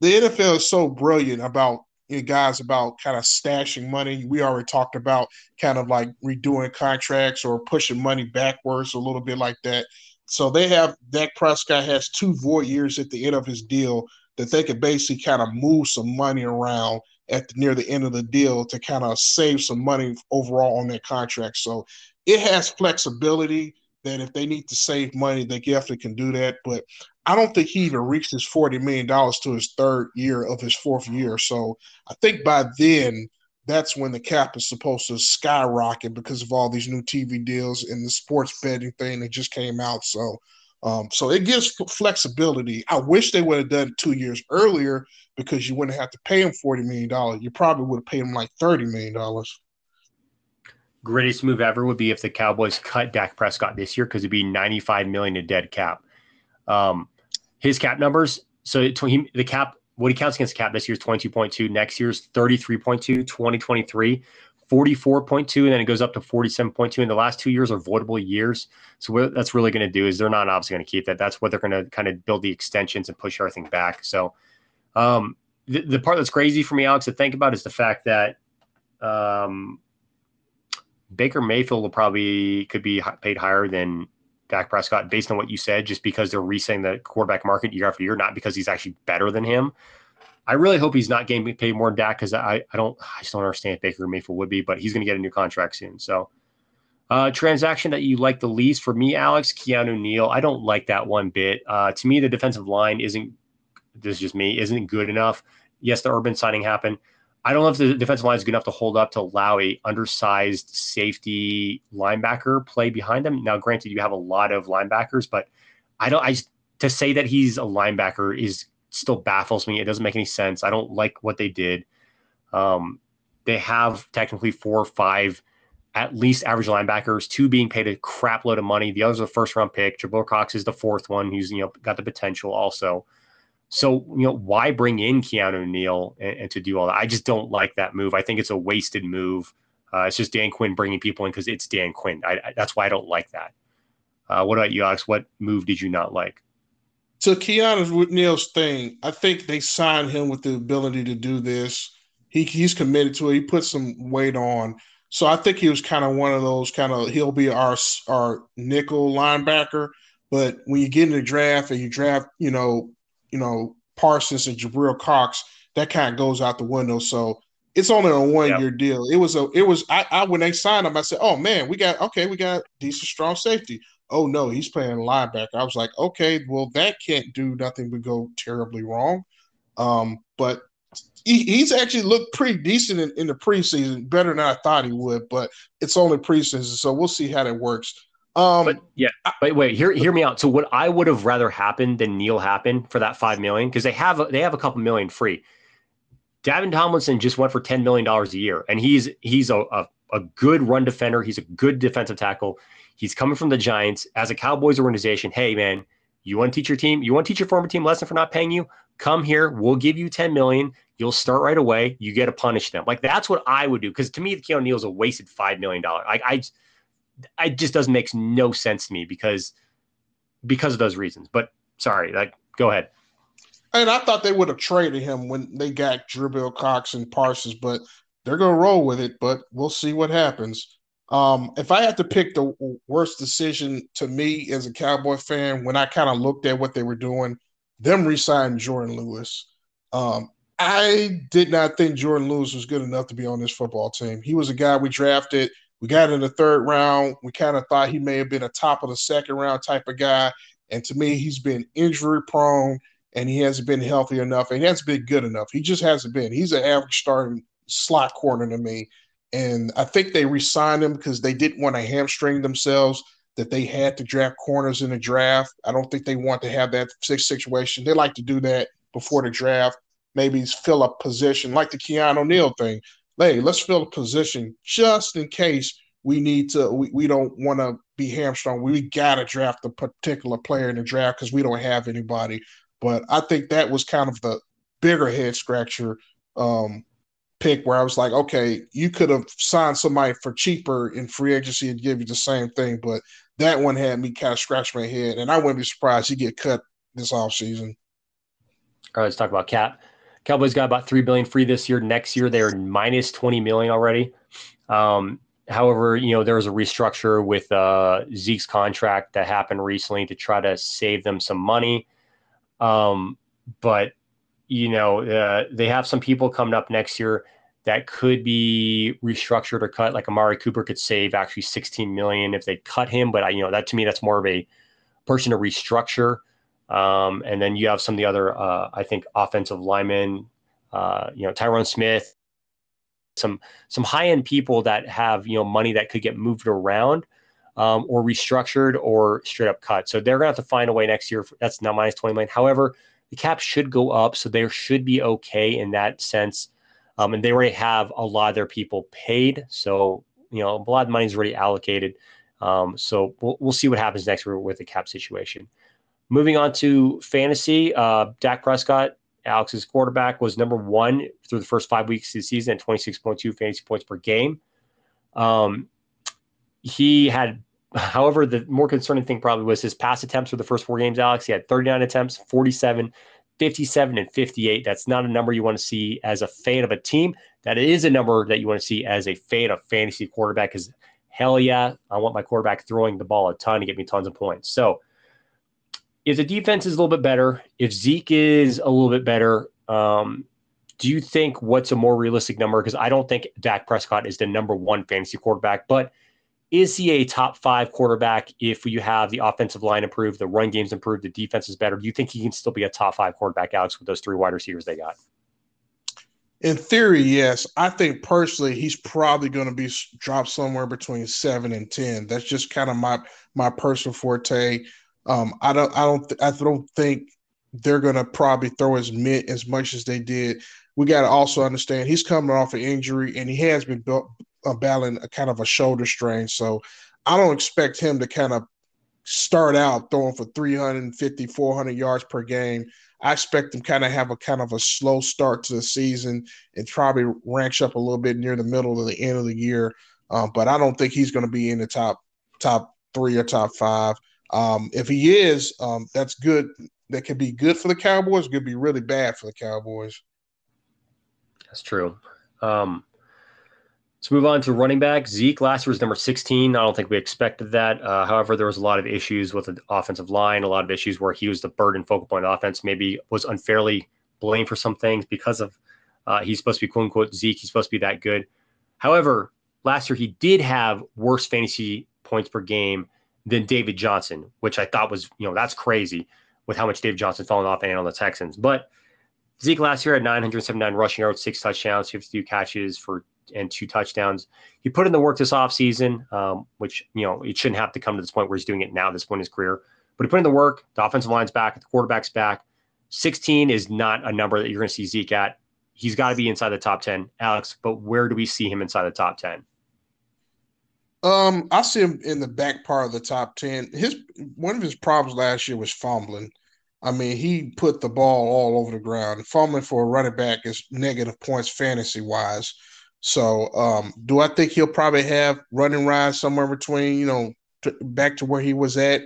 The NFL is so brilliant about guys about kind of stashing money. We already talked about kind of like redoing contracts or pushing money backwards a little bit like that. So they have Dak Prescott has two void years at the end of his deal that they could basically kind of move some money around at the, near the end of the deal to kind of save some money overall on their contract. So it has flexibility that if they need to save money, they definitely can do that. But I don't think he even reached his $40 million to his third year of his fourth year. So I think by then, that's when the cap is supposed to skyrocket because of all these new TV deals and the sports betting thing that just came out. So, um, so it gives flexibility. I wish they would have done it two years earlier because you wouldn't have to pay him forty million dollars. You probably would have paid him like thirty million dollars. Greatest move ever would be if the Cowboys cut Dak Prescott this year because it'd be ninety-five million in dead cap. Um, his cap numbers. So he, the cap, what he counts against the cap this year is 22.2. Next year's 33.2, 2023, 44.2, and then it goes up to 47.2. And the last two years are voidable years. So what that's really going to do is they're not obviously going to keep that. That's what they're going to kind of build the extensions and push everything back. So um, the, the part that's crazy for me, Alex, to think about is the fact that um, Baker Mayfield will probably could be paid higher than Dak Prescott based on what you said, just because they're resetting the quarterback market year after year, not because he's actually better than him. I really hope he's not getting paid more than Dak because I, I don't I just don't understand if Baker Mayfield would be, but he's going to get a new contract soon. So, uh, transaction that you like the least for me, Alex Keanu Neal. I don't like that one bit. Uh, to me, the defensive line isn't. This is just me. Isn't good enough. Yes, the Urban signing happened. I don't know if the defensive line is good enough to hold up to allow a undersized safety linebacker play behind him. Now, granted, you have a lot of linebackers, but I don't. I to say that he's a linebacker is still baffles me. It doesn't make any sense. I don't like what they did. Um, they have technically four or five at least average linebackers, two being paid a crap load of money. The other's a first round pick. Jabril Cox is the fourth one who's you know got the potential also. So, you know, why bring in Keanu Neal and, and, to do all that? I just don't like that move. I think it's a wasted move. Uh, it's just Dan Quinn bringing people in because it's Dan Quinn. I, I, that's why I don't like that. Uh, what about you, Alex? What move did you not like? So Keanu Neal's thing, I think they signed him with the ability to do this. He he's committed to it. He put some weight on. So I think he was kind of one of those kind of he'll be our our nickel linebacker. But when you get in the draft and you draft, you know, you know, Parsons and Jabril Cox, that kind of goes out the window. So it's only a one yep. year deal. It was a it was I, I when they signed him, I said, Oh man, we got okay, we got decent strong safety. Oh no, he's playing linebacker. I was like, okay, well, that can't do nothing but go terribly wrong. Um, but he, he's actually looked pretty decent in, in, the preseason, better than I thought he would, but it's only preseason, so we'll see how that works. Um, but yeah, but wait, hear hear me out. So what I would have rather happened than Neal happen for that five million because they have a, they have a couple million free. Dalvin Tomlinson just went for ten million dollars a year, and he's he's a, a a good run defender. He's a good defensive tackle. He's coming from the Giants as a Cowboys organization. Hey man, you want to teach your team? You want to teach your former team lesson for not paying you? Come here. We'll give you ten million. You'll start right away. You get to punish them. Like that's what I would do because to me, the Keanu Neal's a wasted five million dollar. I, I it just doesn't make no sense to me because because of those reasons. But sorry, like go ahead. And I thought they would have traded him when they got Jabril Cox and Parsons, but they're to roll with it. But we'll see what happens. Um, if I had to pick the worst decision to me as a Cowboy fan, when I kind of looked at what they were doing, them resigning Jourdan Lewis. Um, I did not think Jourdan Lewis was good enough to be on this football team. He was a guy we drafted we got in the third round. We kind of thought he may have been a top of the second round type of guy. And to me, he's been injury prone and he hasn't been healthy enough and he hasn't been good enough. He just hasn't been. He's an average starting slot corner to me. And I think they re-signed him because they didn't want to hamstring themselves that they had to draft corners in the draft. I don't think they want to have that situation. They like to do that before the draft. Maybe fill a position like the Keanu Neal thing hey, let's fill a position just in case we need to. We, we don't want to be hamstrung. We got to draft a particular player in the draft because we don't have anybody. But I think that was kind of the bigger head scratcher um, pick where I was like, okay, you could have signed somebody for cheaper in free agency and give you the same thing. But that one had me kind of scratch my head. And I wouldn't be surprised he get cut this offseason. All right, let's talk about Cap. Cowboys got about three billion free this year. Next year they're minus twenty million already. Um, however, you know there was a restructure with uh, Zeke's contract that happened recently to try to save them some money. Um, but you know uh, they have some people coming up next year that could be restructured or cut. Like Amari Cooper could save actually 16 million if they cut him, but I, you know that to me that's more of a person to restructure. Um, and then you have some of the other, uh, I think, offensive linemen, uh, you know, Tyron Smith, some some high end people that have you know money that could get moved around um, or restructured or straight up cut. So they're gonna have to find a way next year. For, that's not minus twenty million. However, the cap should go up, so they should be okay in that sense. Um, and they already have a lot of their people paid, so you know a lot of money is already allocated. Um, so we'll, we'll see what happens next year with the cap situation. Moving on to fantasy, uh, Dak Prescott, Alex's quarterback, was number one through the first five weeks of the season at 26.2 fantasy points per game. Um, he had, however, the more concerning thing probably was his pass attempts for the first four games, Alex. He had 39 attempts, 47, 57, and 58. That's not a number you want to see as a fan of a team. That is a number that you want to see as a fan of fantasy quarterback because hell yeah, I want my quarterback throwing the ball a ton to get me tons of points. So, if the defense is a little bit better, if Zeke is a little bit better, um, do you think what's a more realistic number? Because I don't think Dak Prescott is the number one fantasy quarterback, but is he a top five quarterback if you have the offensive line improved, the run game's improved, the defense is better? Do you think he can still be a top five quarterback, Alex, with those three wide receivers they got? In theory, yes. I think personally, he's probably going to be dropped somewhere between seven and ten. That's just kind of my my personal forte. Um, I don't, I don't, I don't think they're gonna probably throw as mid as much as they did. We got to also understand he's coming off an injury and he has been built, uh, battling a kind of a shoulder strain. So I don't expect him to kind of start out throwing for 350, 400 yards per game. I expect him kind of have a kind of a slow start to the season and probably ranks up a little bit near the middle of the end of the year. Um, but I don't think he's going to be in the top top three or top five. Um, if he is, um, that's good. That could be good for the Cowboys. Could be really bad for the Cowboys. That's true. Um, let's move on to running back. Zeke last year was number 16. I don't think we expected that. Uh, however, there was a lot of issues with the offensive line, a lot of issues where he was the burden focal point offense, maybe was unfairly blamed for some things because of uh, he's supposed to be quote unquote Zeke. He's supposed to be that good. However, last year he did have worse fantasy points per game than David Johnson, which I thought was, you know, that's crazy with how much David Johnson falling off and on the Texans. But Zeke last year had 979 rushing yards, six touchdowns, 52 catches for and two touchdowns. He put in the work this offseason, um, which, you know, it shouldn't have to come to this point where he's doing it now, this point in his career. But he put in the work. The offensive line's back, the quarterback's back. 16 is not a number that you're going to see Zeke at. He's got to be inside the top 10, Alex. But where do we see him inside the top 10? Um, I see him in the back part of the top 10. His one of his problems last year was fumbling. I mean, he put the ball all over the ground. Fumbling for a running back is negative points fantasy wise. So, um, do I think he'll probably have running rides somewhere between, you know, t- back to where he was at,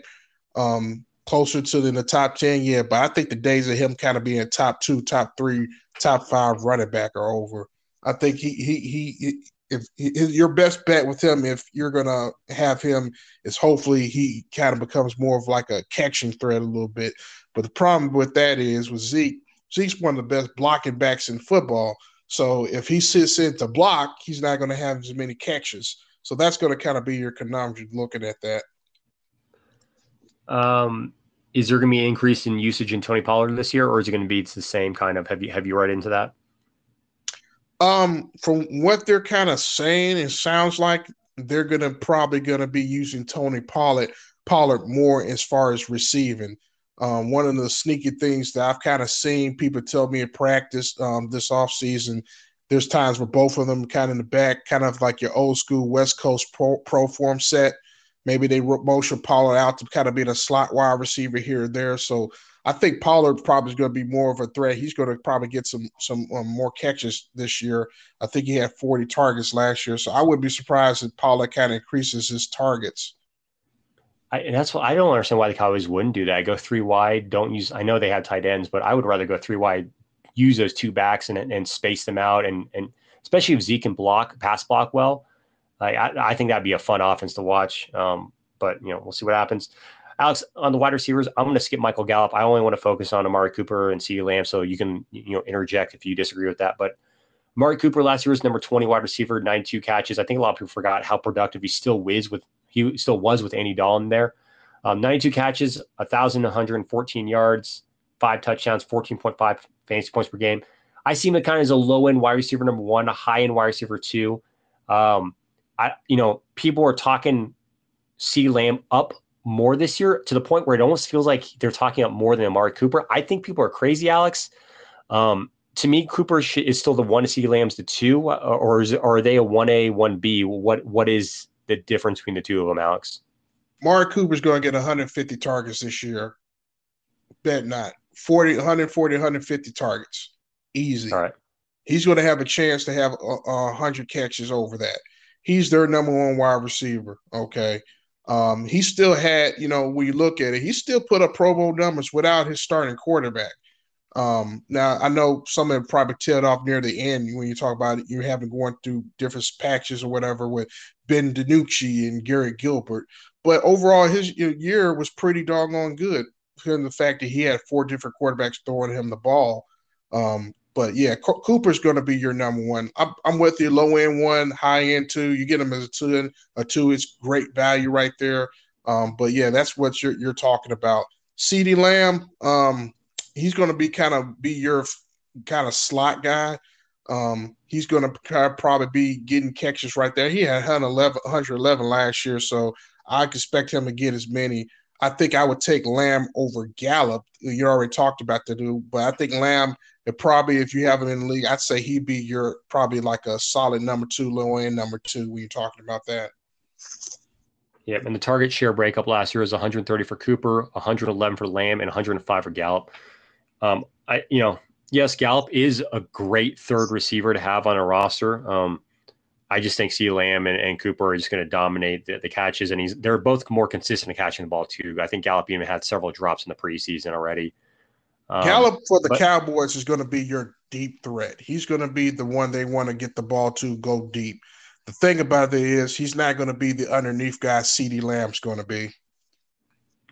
um, closer to the, the top 10? Yeah, but I think the days of him kind of being top two, top three, top five running back are over. I think he, he, he, if, if your best bet with him, if you're gonna have him, is hopefully he kind of becomes more of like a catching threat a little bit. But the problem with that is with Zeke, Zeke's one of the best blocking backs in football. So if he sits in to block, he's not going to have as many catches. So that's going to kind of be your conundrum looking at that. Um, is there going to be an increase in usage in Tony Pollard this year, or is it going to be the same kind of? Have you have you read into that? Um, from what they're kind of saying, it sounds like they're to probably to be using Tony Pollard Pollard more as far as receiving. Um, one of the sneaky things that I've kind of seen people tell me in practice um, this offseason, there's times where both of them kind of in the back, kind of like your old school West Coast pro, pro form set. Maybe they motion Pollard out to kind of be a slot wide receiver here or there. So I think Pollard probably is going to be more of a threat. He's going to probably get some some um, more catches this year. I think he had 40 targets last year, so I wouldn't be surprised if Pollard kind of increases his targets. I, and that's what I don't understand why the Cowboys wouldn't do that. Go three wide. Don't use. I know they have tight ends, but I would rather go three wide. Use those two backs and and space them out, and and especially if Zeke can block pass block well. I I, I think that'd be a fun offense to watch. Um, but you know we'll see what happens. Alex, on the wide receivers, I'm going to skip Michael Gallup. I only want to focus on Amari Cooper and CeeDee Lamb, so you can you know interject if you disagree with that. But Amari Cooper last year was number 20 wide receiver, 92 catches. I think a lot of people forgot how productive he still was with he still was with Andy Dalton there. Um, 92 catches, 1,114 yards, five touchdowns, 14.5 fantasy points per game. I see him kind of as a low end wide receiver number one, a high end wide receiver two. Um, I, you know, people are talking C Lamb up more this year to the point where it almost feels like they're talking up more than Amari Cooper. I think people are crazy, Alex. Um, to me, Cooper is still the one. C Lamb's the two, uh, or is or are they a one A, one B? What what is the difference between the two of them, Alex? Mark Cooper's going to get 150 targets this year. Bet not 40, 140, 150 targets, easy. All right. He's going to have a chance to have a, a hundred catches over that. He's their number one wide receiver. Okay. Um, he still had, you know, when you look at it, he still put up Pro Bowl numbers without his starting quarterback. Um, now I know some of it probably tailed off near the end when you talk about it, you having going through different patches or whatever with Ben DiNucci and Garrett Gilbert. But overall, his year was pretty doggone good, given the fact that he had four different quarterbacks throwing him the ball. Um, but yeah, C- Cooper's going to be your number one. I'm, I'm, with you, low end one, high end two. You get him as a two, a two is great value right there. Um, but yeah, that's what you're you're talking about. CeeDee Lamb, um, he's going to be kind of be your kind of slot guy. Um, he's going to probably be getting catches right there. He had 111, 111 last year, so I expect him to get as many. I think I would take Lamb over Gallup. You already talked about the dude, but I think Lamb, it probably if you have him in the league, I'd say he'd be your probably like a solid number two, low end number two when you're talking about that. Yep, and the target share breakup last year was 130 for Cooper, 111 for Lamb, and 105 for Gallup. Um, I, you know, yes, Gallup is a great third receiver to have on a roster. Um, I just think C. Lamb and, and Cooper are just going to dominate the, the, catches, and he's they're both more consistent at catching the ball too. I think Gallup even had several drops in the preseason already. Um, Gallup for the but, Cowboys is going to be your deep threat. He's going to be the one they want to get the ball to go deep. The thing about it is he's not going to be the underneath guy. CeeDee Lamb's going to be.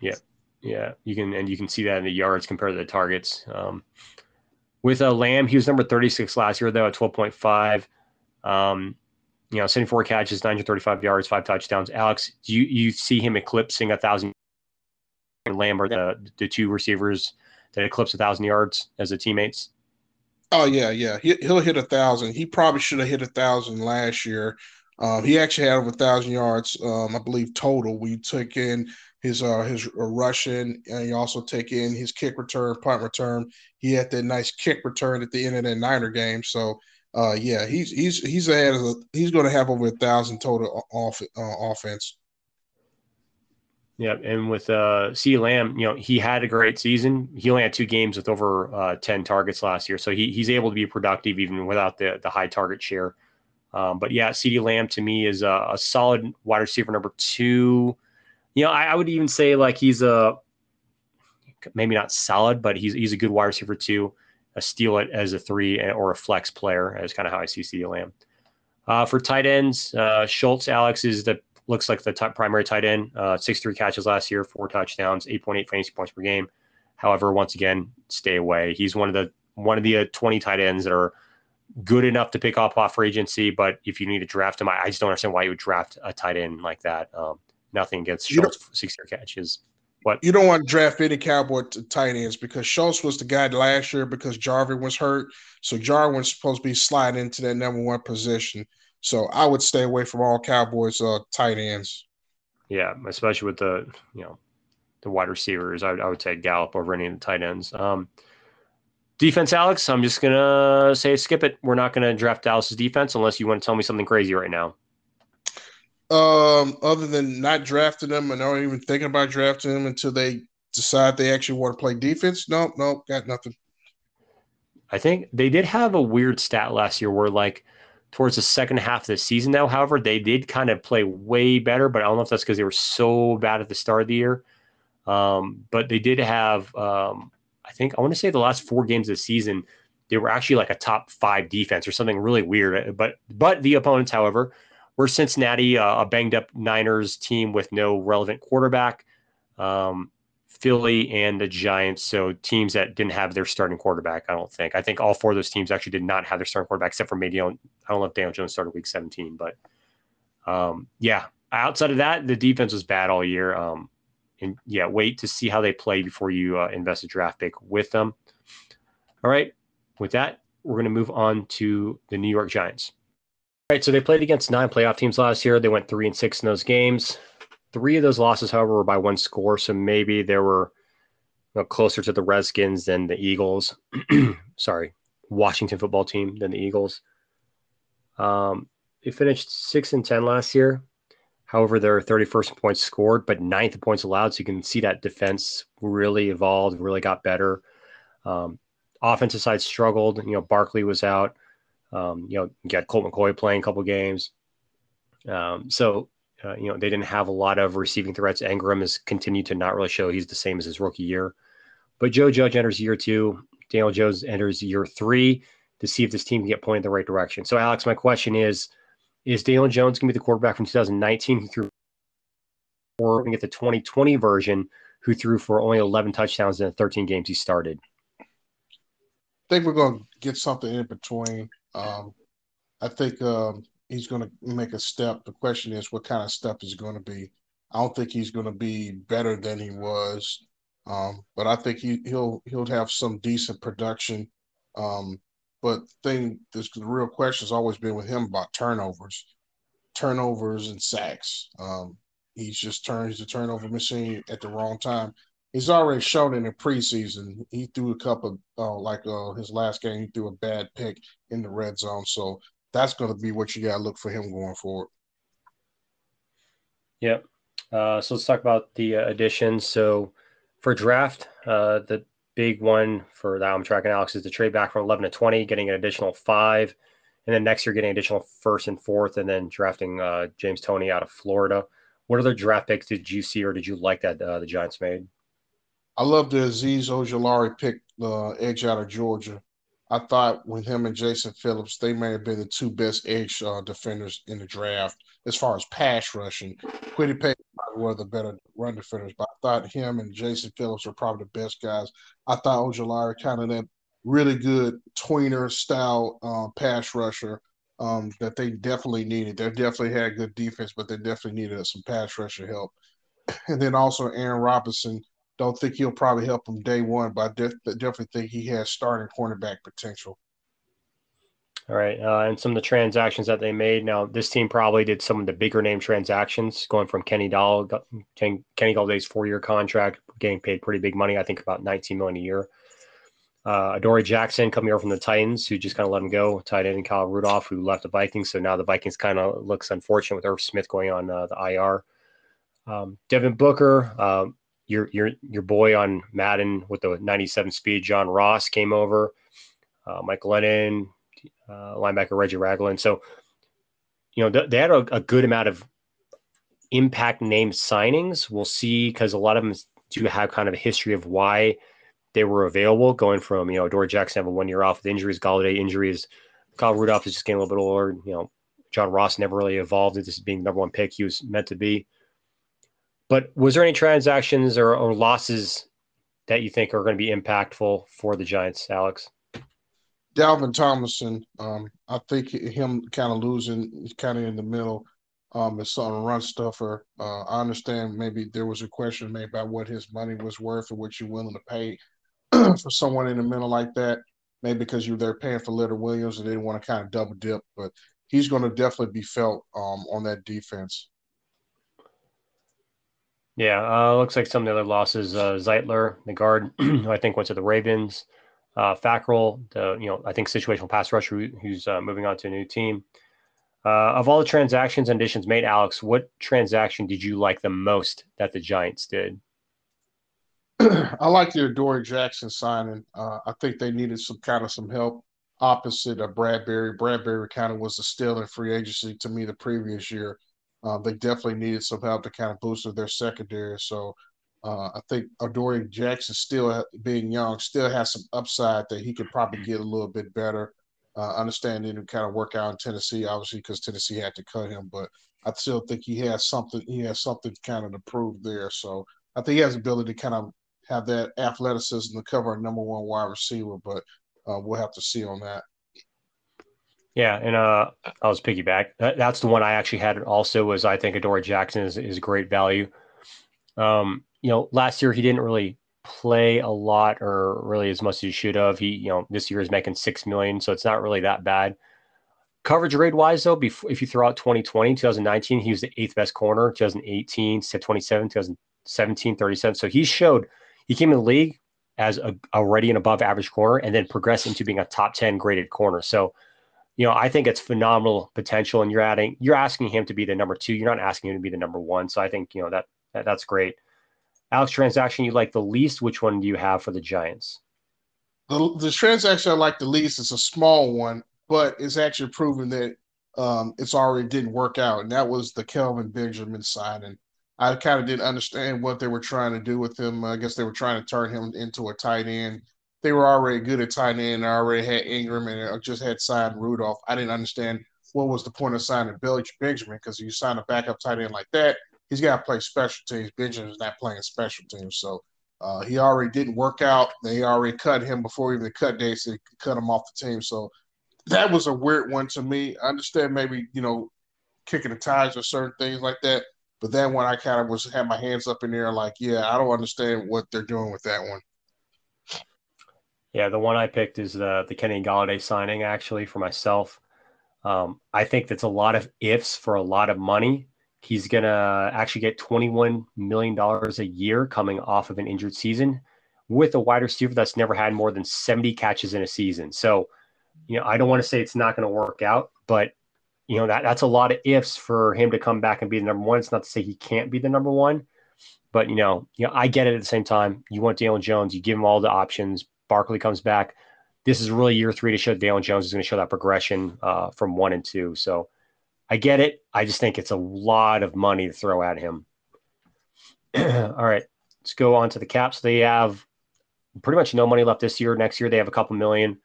Yeah, yeah, you can and you can see that in the yards compared to the targets. Um, with a uh, Lamb, he was number 36 last year though at 12.5. Um, you know, 74 catches, 935 yards, five touchdowns. Alex, do you, you see him eclipsing a thousand? Lamb are the the two receivers that eclipse a thousand yards as a teammates. Oh yeah, yeah. He, will hit a thousand. He probably should have hit a thousand last year. Um, he actually had over a thousand yards, um, I believe, total. We took in his uh, his uh, rushing, and you also take in his kick return, punt return. He had that nice kick return at the end of that Niner game. So uh, yeah, he's he's he's ahead of he's going to have over a thousand total off uh, offense. Yeah, and with uh, C. Lamb, you know, he had a great season. He only had two games with over uh, ten targets last year, so he, he's able to be productive even without the the high target share. Um, but yeah, CeeDee Lamb to me is a, a, solid wide receiver number two. You know, I, I, would even say like he's a maybe not solid, but he's he's a good wide receiver two. A steal it as a three or a flex player is kind of how I see CeeDee Lamb. Uh, for tight ends, uh, Schultz Alex is the looks like the primary tight end. Uh, six three catches last year, four touchdowns, eight point eight fantasy points per game. However, once again, stay away. He's one of the one of the uh, twenty tight ends that are good enough to pick up off for agency. But if you need to draft him, I, I just don't understand why you would draft a tight end like that. Um, nothing against Schultz six year catches. What you don't want to draft any Cowboy tight ends because Schultz was the guy last year because Jarwin was hurt. So Jarwin was supposed to be sliding into that number one position. So I would stay away from all Cowboys uh, tight ends. Yeah, especially with the you know the wide receivers. I, I would take Gallup over any of the tight ends. Um, defense, Alex. I'm just gonna say skip it. We're not gonna draft Dallas's defense unless you want to tell me something crazy right now. Um, other than not drafting them and not even thinking about drafting them until they decide they actually want to play defense. Nope, nope, got nothing. I think they did have a weird stat last year where like towards the second half of the season now. However, they did kind of play way better, but I don't know if that's because they were so bad at the start of the year. Um, but they did have, um, I think, I want to say the last four games of the season, they were actually like a top five defense or something really weird. But but the opponents, however, were Cincinnati, uh, a banged up Niners team with no relevant quarterback. Um, Philly and the Giants. So teams that didn't have their starting quarterback, I don't think. I think all four of those teams actually did not have their starting quarterback, except for maybe I don't know if Daniel Jones started week 17. But um, yeah, outside of that, the defense was bad all year. Um, and yeah, wait to see how they play before you uh, invest a draft pick with them. All right. With that, we're going to move on to the New York Giants. All right. So they played against nine playoff teams last year. They went three and six in those games. Three of those losses, however, were by one score. So maybe they were you know, closer to the Redskins than the Eagles. Sorry, Washington football team than the Eagles. Um, they finished six and ten last year. However, they're 31st points scored, but ninth points allowed. So you can see that defense really evolved, really got better. Um, offensive side struggled. You know, Barkley was out. Um, you know, you got Colt McCoy playing a couple games. Um, so uh, you know, they didn't have a lot of receiving threats. Engram has continued to not really show he's the same as his rookie year. But Joe Judge enters year two. Daniel Jones enters year three to see if this team can get pointed in the right direction. So, Alex, my question is Is Daniel Jones going to be the quarterback from 2019 who threw, or we get the 2020 version who threw for only 11 touchdowns in the 13 games he started? I think we're going to get something in between. Um, I think um, he's going to make a step. The question is, what kind of step is going to be? I don't think he's going to be better than he was, um, but I think he he'll he'll have some decent production. Um, but thing, this the real question has always been with him about turnovers, turnovers and sacks. Um, he's just turns a turnover machine at the wrong time. He's already shown in the preseason. He threw a couple, uh, like uh, his last game, he threw a bad pick in the red zone. So that's going to be what you got to look for him going forward. Yep. Uh, so let's talk about the uh, additions. So for draft, uh, the big one for that I'm tracking Alex is the trade back from 11 to 20, getting an additional five. And then next year, getting additional first and fourth, and then drafting uh, James Toney out of Florida. What other draft picks did you see or did you like that uh, the Giants made? I love the Azeez Ojulari pick, the uh, edge out of Georgia. I thought with him and Jaelan Phillips, they may have been the two best edge uh, defenders in the draft as far as pass rushing. Kwity Paye were the better run defenders, but I thought him and Jaelan Phillips were probably the best guys. I thought Ojulari kind of that really good tweener style um, pass rusher um, that they definitely needed. They definitely had good defense, but they definitely needed some pass rusher help. And then also Aaron Robinson don't think he'll probably help him day one, but I def- definitely think he has starting cornerback potential. All right. Uh, and some of the transactions that they made. Now, this team probably did some of the bigger name transactions, going from Kenny Doll, Kenny Golladay's four year contract, getting paid pretty big money. I think about 19 million a year. Uh, Adoree Jackson coming over from the Titans, who just kind of let him go. Tight end Kyle Rudolph, who left the Vikings. So now the Vikings kind of looks unfortunate with Irv Smith going on uh, the IR. Um, Devin Booker, um, your your your boy on Madden with the 97 speed, John Ross came over. Uh, Mike Glennon, uh, linebacker Reggie Ragland. So, you know, th- they had a, a, good amount of impact name signings. We'll see because a lot of them do have kind of a history of why they were available, going from, you know, Dory Jackson a one year off with injuries, Golladay injuries. Kyle Rudolph is just getting a little bit older. You know, John Ross never really evolved into being number one pick he was meant to be. But was there any transactions or, or losses that you think are going to be impactful for the Giants, Alex? Dalvin Tomlinson, um, I think him kind of losing, kind of in the middle, um, is some run stuffer. Uh, I understand maybe there was a question made about what his money was worth or what you're willing to pay for someone in the middle like that. Maybe because you they're paying for Leonard Williams and they didn't want to kind of double dip, but he's going to definitely be felt um, on that defense. Yeah, uh, looks like some of the other losses. Uh, Zeitler, the guard, I think went to the Ravens uh, Fackrell, the you know I think situational pass rusher who's uh, moving on to a new team. Uh, of all the transactions and additions made, Alex, what transaction did you like the most that the Giants did? I like the Adoree Jackson signing. Uh, I think they needed some kind of some help opposite of Bradberry. Bradberry kind of was a steal in free agency to me the previous year. Uh, they definitely needed some help to kind of boost their secondary. So uh, I think Adoree Jackson, still being young, still has some upside that he could probably get a little bit better. Uh, understanding and kind of work out in Tennessee, obviously, because Tennessee had to cut him, but I still think he has something. He has something kind of to prove there. So I think he has ability to kind of have that athleticism to cover a number one wide receiver, but uh, we'll have to see on that. Yeah, and uh, I was piggyback. That's the one I actually had. Also, was I think Adoree Jackson is is great value. Um, you know, last year he didn't really play a lot or really as much as he should have. He, you know, this year is making six million, so it's not really that bad. Coverage grade wise, though, before, if you throw out 2020, 2019, he was the eighth best corner. 2018, 27, 2017, 37. So he showed he came in the league as a already an above average corner and then progressed into being a top 10 graded corner. So, you know, I think it's phenomenal potential. And you're adding, you're asking him to be the number two. You're not asking him to be the number one. So I think, you know, that, that that's great. Alex, transaction you like the least? Which one do you have for the Giants? The, the transaction I like the least is a small one, but it's actually proven that um, it's already didn't work out, and that was the Kelvin Benjamin signing. I kind of didn't understand what they were trying to do with him. I guess they were trying to turn him into a tight end. They were already good at tight end. I already had Engram and just had signed Rudolph. I didn't understand what was the point of signing Billy Benjamin because you sign a backup tight end like that, he's got to play special teams. Benjamin's not playing special teams, so uh, he already didn't work out. They already cut him before even the cut day, so they cut him off the team. So that was a weird one to me. I understand maybe you know kicking the tires or certain things like that, but that one I kind of was had my hands up in there, like, yeah, I don't understand what they're doing with that one. Yeah, the one I picked is the the Kenny Golladay signing actually for myself. Um, I think that's a lot of ifs for a lot of money. He's to actually get $21 million a year coming off of an injured season with a wide receiver that's never had more than 70 catches in a season. So, you know, I don't want to say it's not going to work out, but you know, that that's a lot of ifs for him to come back and be the number one. It's not to say he can't be the number one, but you know, you know, I get it at the same time. You want Daniel Jones, you give him all the options. Barkley comes back. This is really year three to show Daniel Jones is going to show that progression uh, from one and two. So I get it. I just think it's a lot of money to throw at him. All right, let's go on to the caps. They have pretty much no money left this year. Next year, they have a couple million.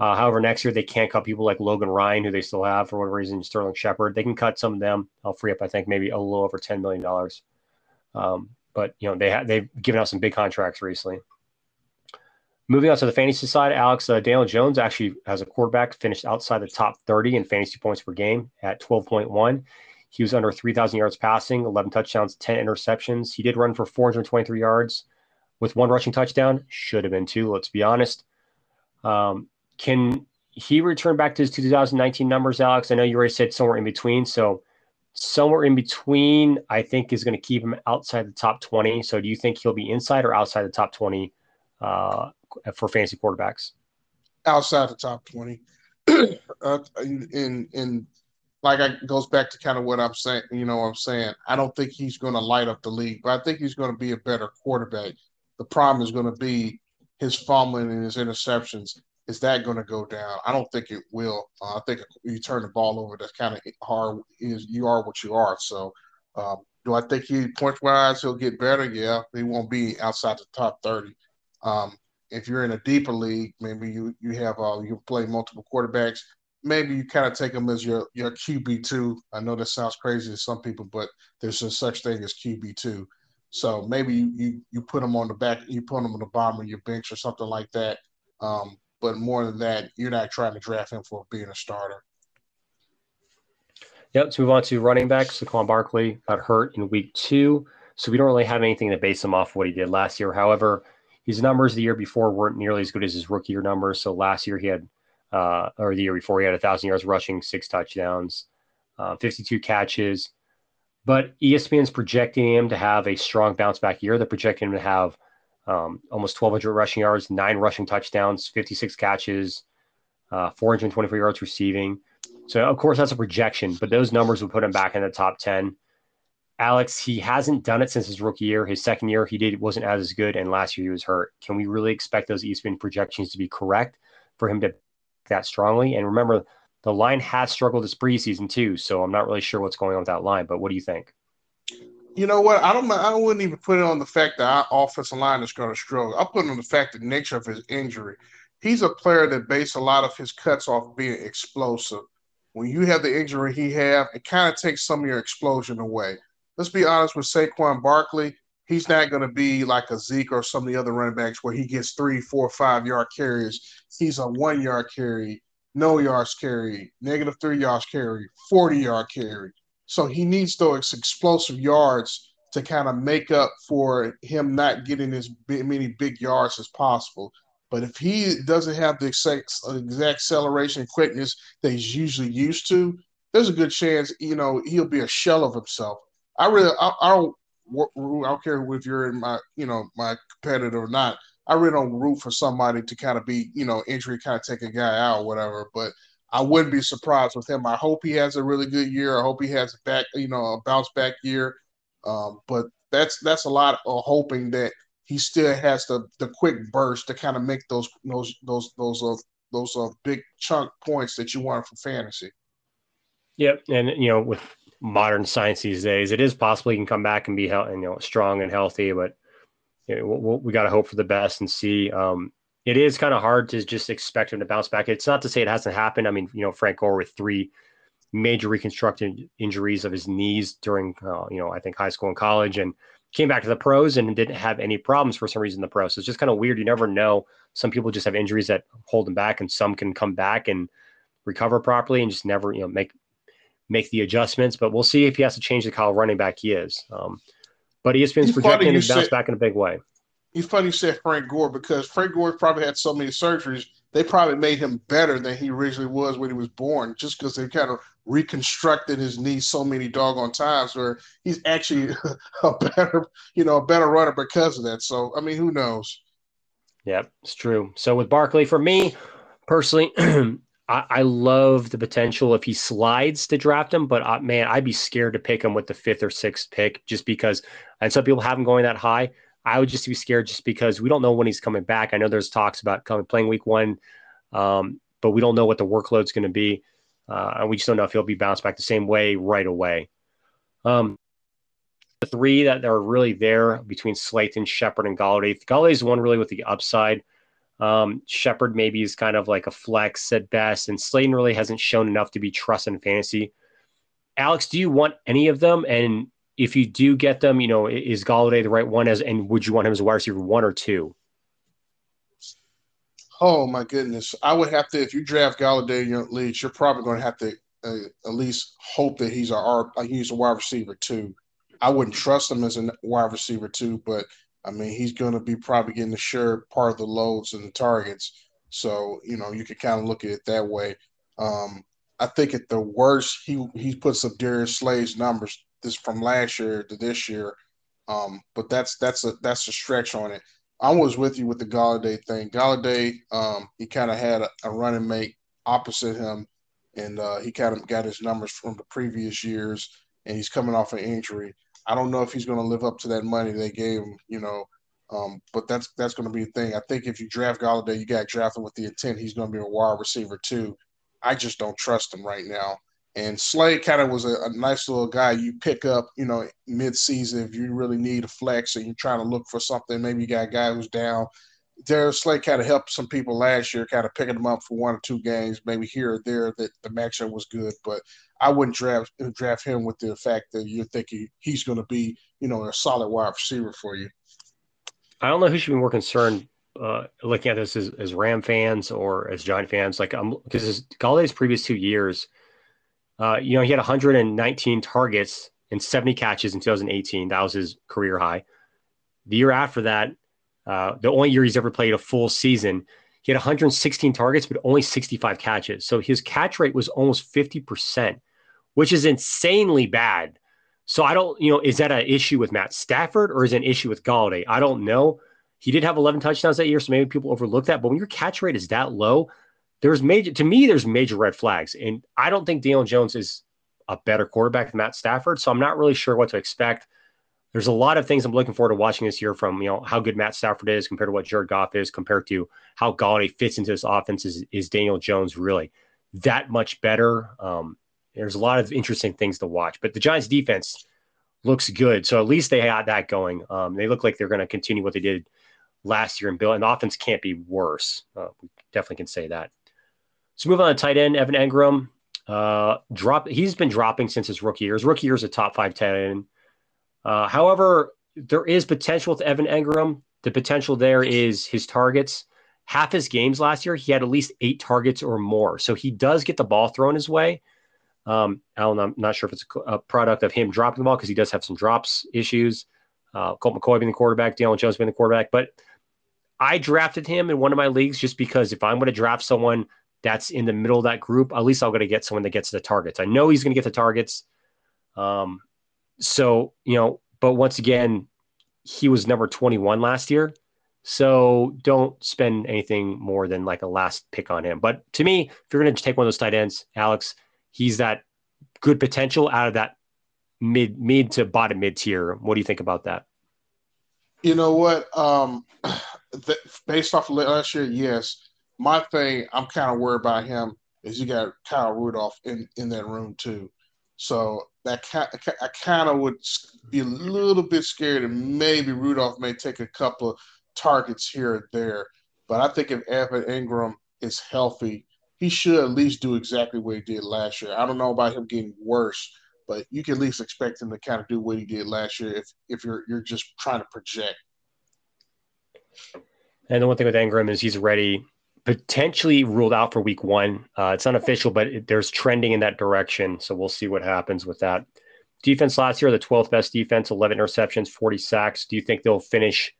Uh, however, next year they can't cut people like Logan Ryan, who they still have for whatever reason, Sterling Shepard. They can cut some of them. I'll free up, I think, maybe a little over ten million dollars. Um, but you know, they ha- they've given out some big contracts recently. Moving on to the fantasy side, Alex uh, Daniel Jones actually has a quarterback finished outside the top 30 in fantasy points per game at 12.1. He was under 3,000 yards passing, 11 touchdowns, 10 interceptions. He did run for 423 yards with one rushing touchdown. Should have been two, let's be honest. Um, can he return back to his 2019 numbers, Alex. I know you already said somewhere in between. So somewhere in between, I think is going to keep him outside the top 20. So do you think he'll be inside or outside the top 20 uh, for fantasy quarterbacks? Outside the top 20. uh, in, in, like it goes back to kind of what I'm saying, you know what I'm saying? I don't think he's going to light up the league, but I think he's going to be a better quarterback. The problem is going to be his fumbling and his interceptions is that going to go down? I don't think it will. Uh, I think you turn the ball over, that's kind of hard. Is you are what you are. So, um, do I think he point wise he'll get better? Yeah, he won't be outside the top thirty. Um, if you're in a deeper league, maybe you you have uh, you play multiple quarterbacks. Maybe you kind of take them as your your QB two. I know that sounds crazy to some people, but there's a such thing as QB two. So maybe you, you you put them on the back, you put them on the bottom of your bench or something like that. Um, but more than that, you're not trying to draft him for being a starter. Yep. Let's move on to running backs. Saquon Barkley got hurt in week two, so we don't really have anything to base him off of what he did last year. However, his numbers the year before weren't nearly as good as his rookie year numbers. So last year he had, uh, or the year before he had a thousand yards rushing, six touchdowns, uh, 52 catches. But ESPN's projecting him to have a strong bounce back year. They're projecting him to have um, almost 1,200 rushing yards, nine rushing touchdowns, 56 catches, uh, 424 yards receiving. So, of course, that's a projection, but those numbers would put him back in the top 10. Alex, he hasn't done it since his rookie year. His second year, he did wasn't as good, and last year he was hurt. Can we really expect those ESPN projections to be correct for him to that strongly? And remember, the line has struggled this preseason too, so I'm not really sure what's going on with that line. But what do you think? you know what? I don't. I wouldn't even put it on the fact that our offensive line is going to struggle. I put it on the fact the nature of his injury. He's a player that based a lot of his cuts off being explosive. When you have the injury he have, it kind of takes some of your explosion away. Let's be honest with Saquon Barkley. He's not going to be like a Zeke or some of the other running backs where he gets three, four, five yard carries. He's a one yard carry, no yards carry, negative three yards carry, 40 yard carry. So he needs those explosive yards to kind of make up for him not getting as many big yards as possible. But if he doesn't have the exact, exact acceleration quickness that he's usually used to, there's a good chance, you know, he'll be a shell of himself. I really, I, I don't, I don't care if you're in my, you know, my competitor or not. I really don't root for somebody to kind of be, you know, injury kind of take a guy out or whatever. But I wouldn't be surprised with him. I hope he has a really good year. I hope he has a back, you know, a bounce back year. Um, but that's that's a lot of hoping that he still has the the quick burst to kind of make those those those those uh, those uh, big chunk points that you want for fantasy. Yep, and you know with modern science these days, it is possible he can come back and be healthy, you know strong and healthy. But you know, we, we got to hope for the best and see. Um, it is kind of hard to just expect him to bounce back. It's not to say it hasn't happened. I mean, you know, Frank Gore with three major reconstructive injuries of his knees during, uh, you know, I think high school and college, and came back to the pros and didn't have any problems for some reason in the pros. So it's just kind of weird. You never know. Some people just have injuries that hold them back, and some can come back and recover properly and just never, you know, make make the adjustments. But we'll see if he has to change the kind of running back he is. Um, but ESPN's projecting him to bounce back in a big way he's funny you said Frank Gore because Frank Gore probably had so many surgeries, they probably made him better than he originally was when he was born, just because they kind of reconstructed his knee so many doggone times where he's actually a better, you know, a better runner because of that. So I mean, who knows? Yeah, it's true. So with Barkley, for me personally, I, I, love the potential if he slides to draft him, but uh, man, I'd be scared to pick him with the fifth or sixth pick just because. And some people have him going that high. I would just be scared just because we don't know when he's coming back. I know there's talks about coming playing week one, um, but we don't know what the workload's going to be. Uh, and we just don't know if he'll be bounced back the same way right away. Um, the three that are really there between Slayton, Shepard, and Golladay. Golladay's one really with the upside. Um, Shepard maybe is kind of like a flex at best, and Slayton really hasn't shown enough to be trusted in fantasy. Alex, do you want any of them? And if you do get them, you know, is Golladay the right one as, and would you want him as a wide receiver one or two? Oh my goodness, I would have to. If you draft Golladay in your leagues, you're probably going to have to uh, at least hope that he's a he's a wide receiver too. I wouldn't trust him as a wide receiver too, but I mean he's going to be probably getting the share part of the loads and the targets. So you know you could kind of look at it that way. Um, I think at the worst, he he puts up Darius Slay's numbers this from last year to this year. Um, but that's that's a that's a stretch on it. I was with you with the Golladay thing. Golladay, um, he kind of had a, a, running mate opposite him, and uh, he kind of got his numbers from the previous years, and he's coming off an injury. I don't know if he's going to live up to that money they gave him, you know. Um, but that's that's going to be a thing. I think if you draft Golladay, you got drafted with the intent he's going to be a wide receiver too. I just don't trust him right now. And Slay kind of was a, a, nice little guy you pick up, you know, mid-season if you really need a flex and you're trying to look for something. Maybe you got a guy who's down. Darius Slay kind of helped some people last year, kind of picking them up for one or two games, maybe here or there that the matchup was good. But I wouldn't draft draft him with the fact that you're thinking he's going to be, you know, a solid wide receiver for you. I don't know who should be more concerned uh, looking at this as, as Ram fans or as Giant fans. Like, I'm because Golladay's previous two years, uh, you know, he had 119 targets and 70 catches in 2018. That was his career high. The year after that, uh, the only year he's ever played a full season, he had 116 targets, but only 65 catches. So his catch rate was almost 50%, which is insanely bad. So I don't, you know, is that an issue with Matt Stafford or is it an issue with Golladay? I don't know. He did have 11 touchdowns that year, so maybe people overlook that. But when your catch rate is that low, there's major to me. There's major red flags, and I don't think Daniel Jones is a better quarterback than Matt Stafford. So I'm not really sure what to expect. There's a lot of things I'm looking forward to watching this year from you know how good Matt Stafford is compared to what Jared Goff is compared to how Golladay fits into this offense. Is, is Daniel Jones really that much better? Um, there's a lot of interesting things to watch, but the Giants defense looks good. So at least they had that going. Um, they look like they're going to continue what they did last year and build. And offense can't be worse. Uh, we definitely can say that. So move on to tight end Evan Engram. Uh, drop. He's been dropping since his rookie year. His rookie year is a top five tight end. Uh, however, there is potential with Evan Engram. The potential there is his targets. Half his games last year, he had at least eight targets or more. So he does get the ball thrown his way. Um, Alan, I'm not sure if it's a product of him dropping the ball because he does have some drops issues. Uh, Colt McCoy being the quarterback, Daniel Jones being the quarterback. But I drafted him in one of my leagues just because if I'm going to draft someone that's in the middle of that group, at least I'm going to get someone that gets the targets. I know he's going to get the targets. Um, so, you know, but once again, he was number 21 last year. So don't spend anything more than like a last pick on him. But to me, if you're going to take one of those tight ends, Alex, he's that good potential out of that mid mid to bottom mid tier. What do you think about that? You know what? Um, based off of last year, yes. My thing, I'm kind of worried about him is you got Kyle Rudolph in in that room too. So that I kind of would be a little bit scared, and maybe Rudolph may take a couple of targets here and there. But I think if Evan Engram is healthy, he should at least do exactly what he did last year. I don't know about him getting worse, but you can at least expect him to kind of do what he did last year if if you're you're just trying to project. And the one thing with Engram is he's ready, potentially ruled out for week one. Uh, it's unofficial, but it, there's trending in that direction. So we'll see what happens with that. Defense last year, the 12th best defense, 11 interceptions, 40 sacks. Do you think they'll finish?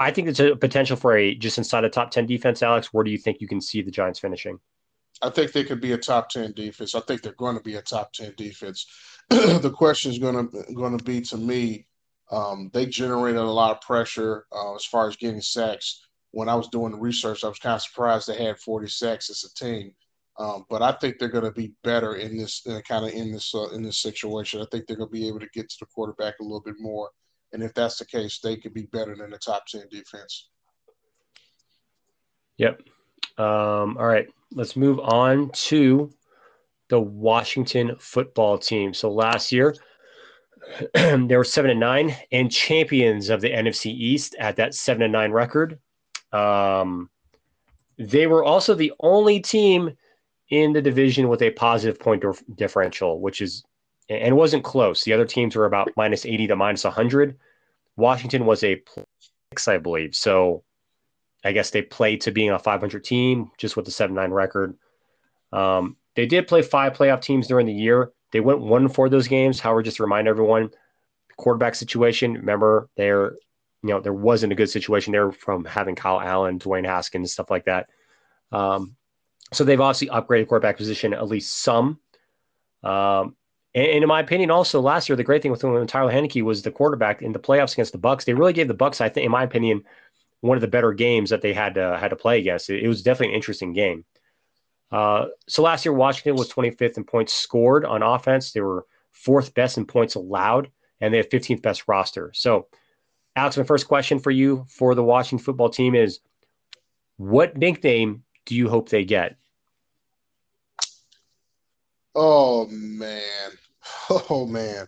I think there's a potential for a just inside the top 10 defense, Alex. Where do you think you can see the Giants finishing? I think they could be a top 10 defense. I think they're going to be a top 10 defense. the question is going to going to be to me. Um, they generated a lot of pressure uh, as far as getting sacks. When I was doing the research, I was kind of surprised they had 40 sacks as a team. Um, but I think they're going to be better in this uh, kind of in this uh, in this situation. I think they're going to be able to get to the quarterback a little bit more, and if that's the case, they could be better than the top 10 defense. Yep. Um, all right let's move on to the Washington football team. So last year, they were seven and nine and champions of the NFC East at that seven and nine record. Um, they were also the only team in the division with a positive point differential, which is and wasn't close. The other teams were about minus 80 to minus 100. Washington was a six, I believe. So I guess they played to being a 500 team just with the 7 9 record. Um, they did play five playoff teams during the year. They went one for those games. However, just to remind everyone, quarterback situation, remember, there, you know, there wasn't a good situation there from having Kyle Allen, Dwayne Haskins, stuff like that. Um, so they've obviously upgraded quarterback position at least some. Um, and, and, in my opinion, also last year, the great thing with Taylor Heinicke was the quarterback in the playoffs against the Bucs. They really gave the Bucs, I think, in my opinion, one of the better games that they had to had to play against. It, it was definitely an interesting game. Uh, so last year, Washington was 25th in points scored on offense. They were fourth best in points allowed, and they have 15th best roster. So, Alex, my first question for you for the Washington football team is, what nickname do you hope they get? Oh man, oh man.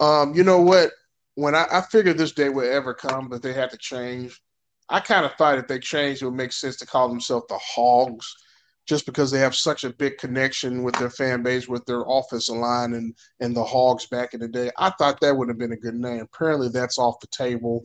Um, you know what? When I, I figured this day would ever come, but they had to change. I kind of thought if they changed, it would make sense to call themselves the Hogs, just because they have such a big connection with their fan base, with their offensive line and and the Hogs back in the day. I thought that would have been a good name. Apparently, that's off the table.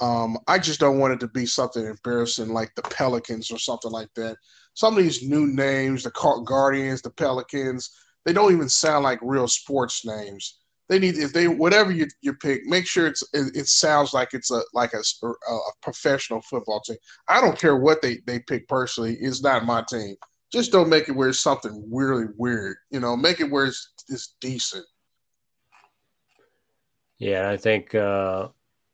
Um, I just don't want it to be something embarrassing like the Pelicans or something like that. Some of these new names, the Guardians, the Pelicans, they don't even sound like real sports names. They need if they whatever you, you pick, make sure it's it, it sounds like it's a like a, a, professional football team. I don't care what they they pick personally. It's not my team. Just don't make it where it's something really weird. You know, make it where it's, it's decent. Yeah, I think uh,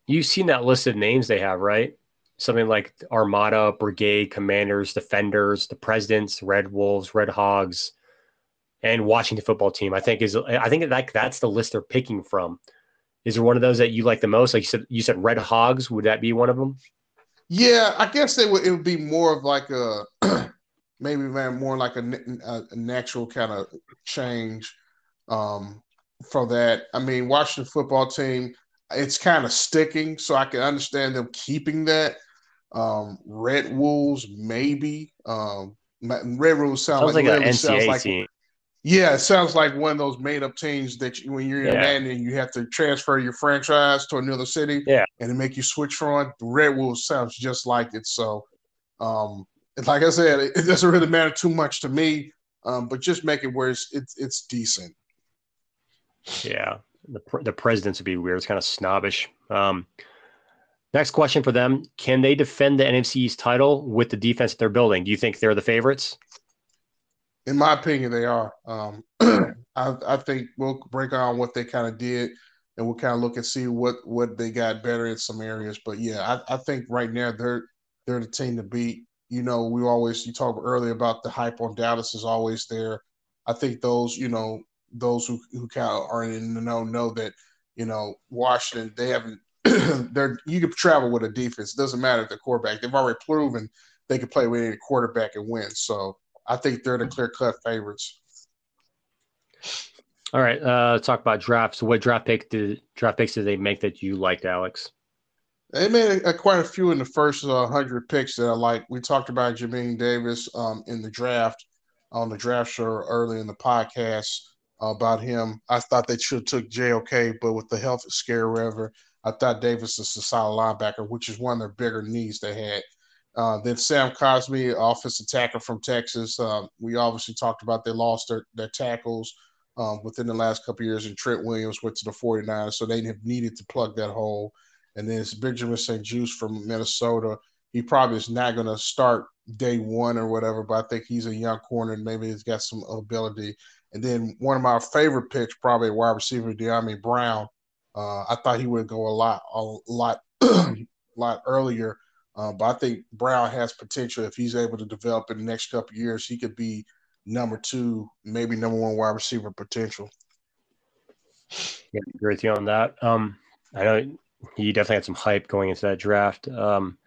you've seen that list of names they have, right? Something like Armada, Brigade, Commanders, Defenders, the Presidents, Red Wolves, Red Hogs, and Washington football team. I think is I think that that's the list they're picking from. Is there one of those that you like the most? Like you said, you said Red Hogs. Would that be one of them? Yeah, I guess it would. It would be more of like a maybe more like a, a natural kind of change um, for that. I mean, Washington football team it's kind of sticking, so I can understand them keeping that. Um, Red Wolves, maybe. Um, Red Wolves sound sounds like, like an NCAA like, team. Yeah, it sounds like one of those made up teams that you, when you're in yeah. and you have to transfer your franchise to another city. Yeah, and to make you switch from Red Wolves sounds just like it. So, um, like I said, it, it, doesn't really matter too much to me. Um, but just make it where it's it's, it's decent. Yeah, the the presidents would be weird. It's kind of snobbish. Um, next question for them: Can they defend the NFC East title with the defense that they're building? Do you think they're the favorites? In my opinion, they are. Um, I, I think we'll break on what they kind of did, and we'll kind of look and see what what they got better in some areas. But yeah, I, I think right now they're they're the team to beat. You know, we always you talked earlier about the hype on Dallas is always there. I think those, you know, those who who kind of are in the know know that you know Washington they haven't they're you can travel with a defense. It doesn't matter if the quarterback. They've already proven they can play with any quarterback and win. So I think they're the clear cut favorites. All right, uh, talk about drafts. What draft pick did draft picks did they make that you liked, Alex? They made a, a, quite a few in the first uh, hundred picks that I like. We talked about Jamin Davis um, in the draft on the draft show early in the podcast about him. I thought they should have took JOK, but with the health scare, whatever, I thought Davis is a solid linebacker, which is one of their bigger needs they had. Uh, then Sam Cosmi, offensive tackle from Texas. Uh, we obviously talked about they lost their, their tackles um, within the last couple years, and Trent Williams went to the 49ers, so they have needed to plug that hole. And then it's Benjamin St-Juste from Minnesota. He probably is not going to start day one or whatever, but I think he's a young corner and maybe he's got some ability. And then one of my favorite picks, probably wide receiver Dyami Brown. Uh, I thought he would go a lot, a lot, lot earlier. Uh, but I think Brown has potential if he's able to develop in the next couple years. He could be number two, maybe number one wide receiver potential. Yeah, I agree with you on that. Um, I know he definitely had some hype going into that draft. Um,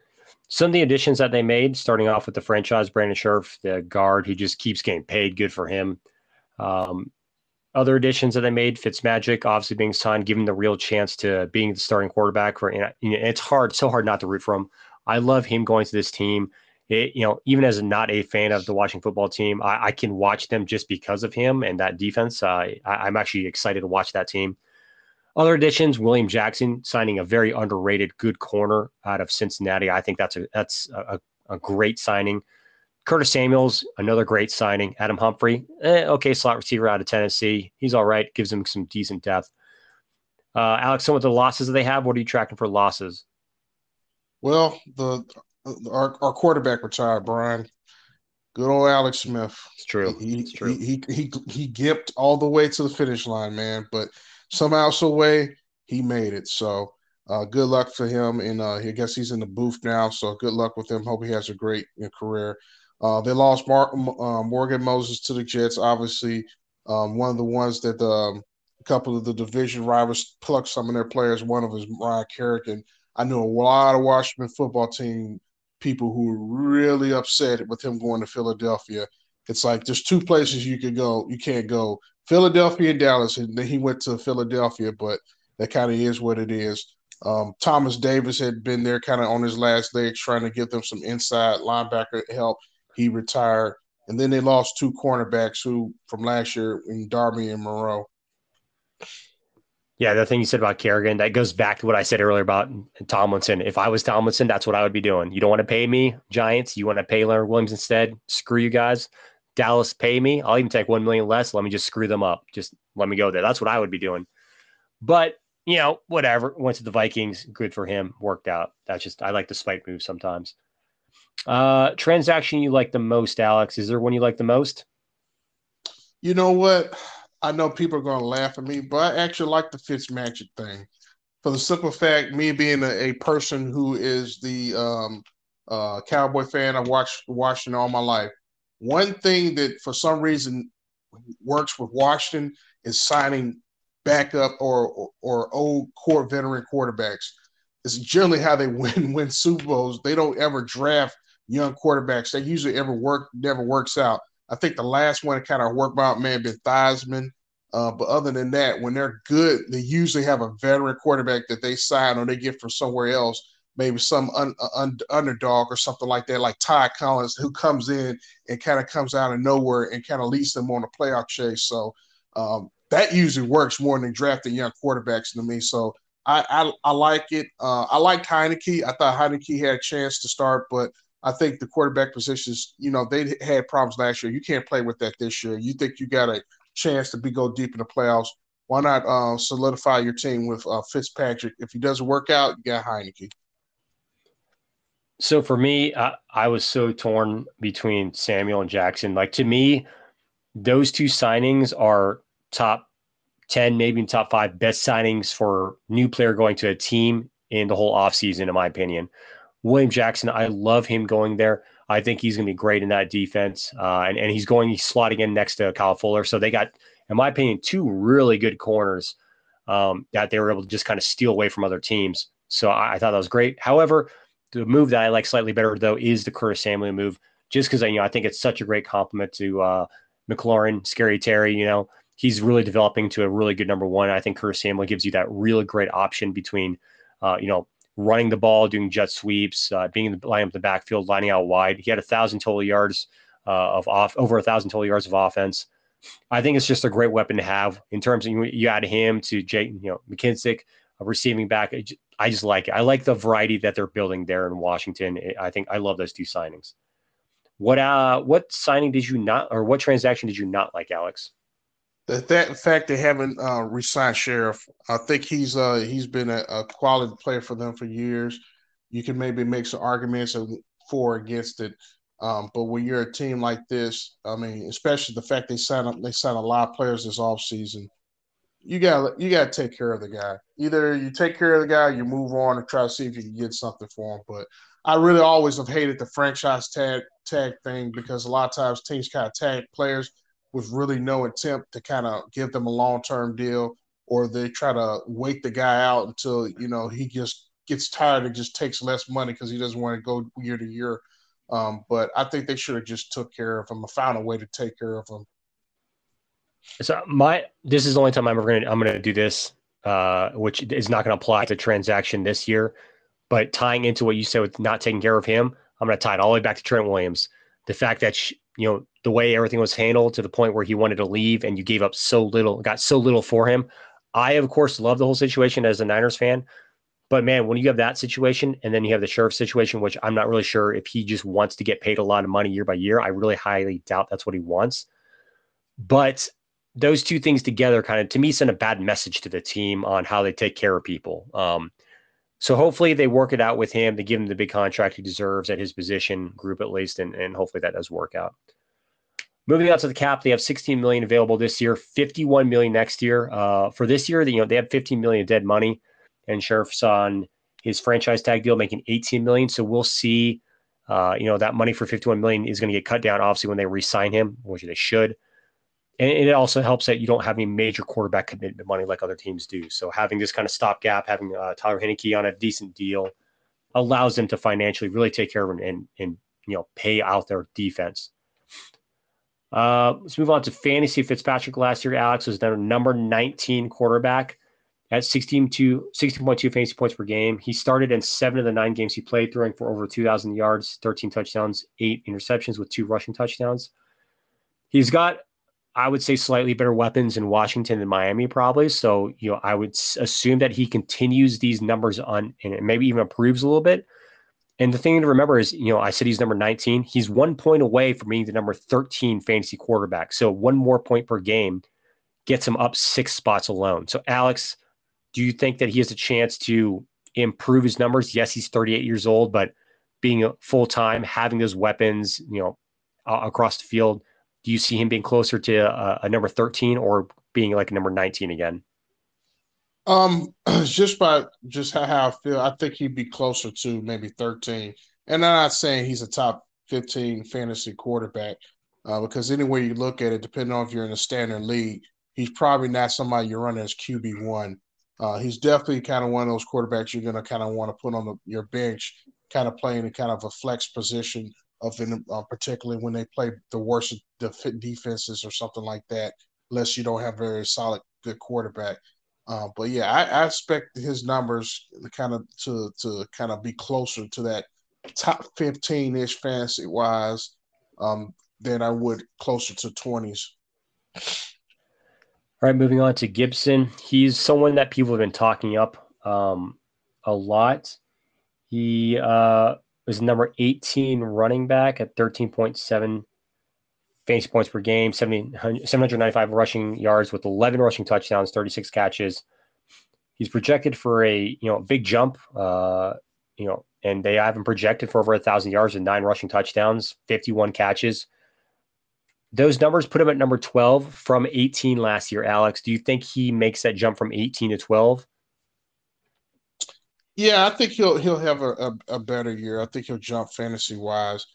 some of the additions that they made, starting off with the franchise, Brandon Scherff, the guard, he just keeps getting paid. Good for him. Um, other additions that they made, Fitzmagic obviously being signed, giving the real chance to being the starting quarterback for. Know, it's hard, so hard not to root for him. I love him going to this team. It, you know, even as not a fan of the Washington football team, I, I can watch them just because of him and that defense. Uh, I, am actually excited to watch that team. Other additions: William Jackson signing a very underrated good corner out of Cincinnati. I think that's a that's a, a great signing. Curtis Samuels, another great signing. Adam Humphrey, eh, okay, slot receiver out of Tennessee. He's all right. Gives them some decent depth. Uh, Alex, some of the losses that they have, what are you tracking for losses? Well, the our, our quarterback retired, Brian. Good old Alex Smith. It's true. He, it's true. He, he he he gimped all the way to the finish line, man. But somehow, some way, he made it. So uh, good luck for him. And uh, I guess he's in the booth now. So good luck with him. Hope he has a great you know, career. Uh, they lost Mark, uh, Morgan Moses to the Jets. Obviously, um, one of the ones that um, a couple of the division rivals plucked some of their players. One of them is Ryan Kerrigan. I knew a lot of Washington football team people who were really upset with him going to Philadelphia. It's like there's two places you could go. You can't go Philadelphia and Dallas, and then he went to Philadelphia, but that kind of is what it is. Um, Thomas Davis had been there kind of on his last legs, trying to give them some inside linebacker help. He retired. And then they lost two cornerbacks who from last year in Darby and Moreau. Yeah, the thing you said about Kerrigan, that goes back to what I said earlier about Tomlinson. If I was Tomlinson, that's what I would be doing. You don't want to pay me, Giants. You want to pay Leonard Williams instead. Screw you guys. Dallas, pay me. I'll even take one million less. Let me just screw them up. Just let me go there. That's what I would be doing. But you know, whatever. Went to the Vikings. Good for him. Worked out. That's just I like the spike move sometimes. Uh transaction you like the most, Alex? Is there one you like the most? You know what? I know people are going to laugh at me, but I actually like the Fitz Magic thing for the simple fact, me being a, a person who is the um, uh, Cowboy fan, I've watched Washington all my life. One thing that for some reason works with Washington is signing backup or, or, or old core veteran quarterbacks. It's generally how they win win Super Bowls. They don't ever draft young quarterbacks. They usually ever work never works out. I think the last one that kind of worked out may have been Theismann. Uh, but other than that, when they're good, they usually have a veteran quarterback that they sign or they get from somewhere else, maybe some un, uh, un, underdog or something like that, like Todd Collins, who comes in and kind of comes out of nowhere and kind of leads them on a playoff chase. So um, that usually works more than drafting young quarterbacks to me. So I, I, I like it. Uh, I liked Heinicke. I thought Heinicke had a chance to start, but I think the quarterback positions, you know, they had problems last year. You can't play with that this year. You think you got a chance to be go deep in the playoffs? Why not uh, solidify your team with uh, Fitzpatrick? If he doesn't work out, you got Heinicke. So for me, I, I was so torn between Samuel and Jackson. Like to me, those two signings are top 10, maybe top five best signings for new player going to a team in the whole offseason, in my opinion. William Jackson, I love him going there. I think he's going to be great in that defense. Uh, and, and he's going, he's slotting in next to Kyle Fuller. So they got, in my opinion, two really good corners um, that they were able to just kind of steal away from other teams. So I, I, thought that was great. However, the move that I like slightly better, though, is the Curtis Samuel move, just because you know, I think it's such a great compliment to uh, McLaurin, Scary Terry. You know, he's really developing to a really good number one. I think Curtis Samuel gives you that really great option between, uh, you know, running the ball, doing jet sweeps, uh, being in the line up the backfield, lining out wide. He had a thousand total yards uh, of off, over a thousand total yards of offense. I think it's just a great weapon to have in terms of you, you add him to Jake, you know, McKissic, a receiving back. I just like it. I like the variety that they're building there in Washington. I think I love those two signings. What uh, what signing did you not, or what transaction did you not like, Alex? The that fact they haven't uh, resigned Scherff, I think he's uh, he's been a, a, quality player for them for years. You can maybe make some arguments for against it, um, but when you're a team like this, I mean, especially the fact they sign up, they sign a lot of players this off season. You got you got to take care of the guy. Either you take care of the guy, you move on and try to see if you can get something for him. But I really always have hated the franchise tag tag thing because a lot of times teams kind of tag players with really no attempt to kind of give them a long term deal, or they try to wait the guy out until you know he just gets tired and just takes less money because he doesn't want to go year to year. Um, but I think they should have just took care of him or found a way to take care of him. So my this is the only time I'm ever gonna I'm gonna do this, uh, which is not gonna apply to transaction this year. But tying into what you said with not taking care of him, I'm gonna tie it all the way back to Trent Williams. The fact that you know the way everything was handled to the point where he wanted to leave and you gave up so little, got so little for him. I of course love the whole situation as a Niners fan, but man, when you have that situation and then you have the Scherff situation, which I'm not really sure if he just wants to get paid a lot of money year by year, I really highly doubt that's what he wants. But those two things together kind of to me send a bad message to the team on how they take care of people. Um, so hopefully they work it out with him. They give him the big contract he deserves at his position group at least, and, and hopefully that does work out. Moving on to the cap, they have 16 million available this year, 51 million next year. Uh, for this year, you know they have 15 million dead money, and Scherff's on his franchise tag deal making 18 million. So we'll see. Uh, you know that money for 51 million is going to get cut down, obviously, when they re-sign him, which they should. And it also helps that you don't have any major quarterback commitment money like other teams do. So having this kind of stopgap, having uh, Taylor Heinicke on a decent deal, allows them to financially really take care of and, and you know pay out their defense. Uh, let's move on to fantasy. Fitzpatrick last year, Alex was their number 19 quarterback at 16 to 16.2 fantasy points per game. He started in seven of the nine games he played, throwing for over 2,000 yards, 13 touchdowns, eight interceptions with two rushing touchdowns. He's got, I would say, slightly better weapons in Washington than Miami, probably. So, you know, I would assume that he continues these numbers on and maybe even improves a little bit. And the thing to remember is, you know, I said he's number 19. He's one point away from being the number 13 fantasy quarterback. So one more point per game gets him up six spots alone. So, Alex, do you think that he has a chance to improve his numbers? Yes, he's 38 years old, but being full time, having those weapons, you know, across the field, do you see him being closer to a, a number 13 or being like a number 19 again? Um, just by just how, how I feel, I think he'd be closer to maybe 13. And I'm not saying he's a top 15 fantasy quarterback, uh, because anywhere you look at it, depending on if you're in a standard league, he's probably not somebody you're running as QB one. Uh, he's definitely kind of one of those quarterbacks you're going to kind of want to put on the, your bench, kind of playing in kind of a flex position of, in, uh, particularly when they play the worst defenses or something like that, unless you don't have very solid good quarterback. Uh, but yeah, I, I, expect his numbers kind of to to kind of be closer to that top fifteen ish fantasy wise um, than I would closer to twenties. All right, moving on to Gibson. He's someone that people have been talking up um, a lot. He uh, was number 18 running back at 13.7 fantasy points per game, 795 rushing yards with 11 rushing touchdowns, 36 catches. He's projected for a you know big jump, uh, you know, and they have him projected for over a thousand yards and nine rushing touchdowns, 51 catches. Those numbers put him at number 12 from 18 last year. Alex, do you think he makes that jump from 18 to 12? Yeah, I think he'll he'll have a, a, a better year. I think he'll jump fantasy wise.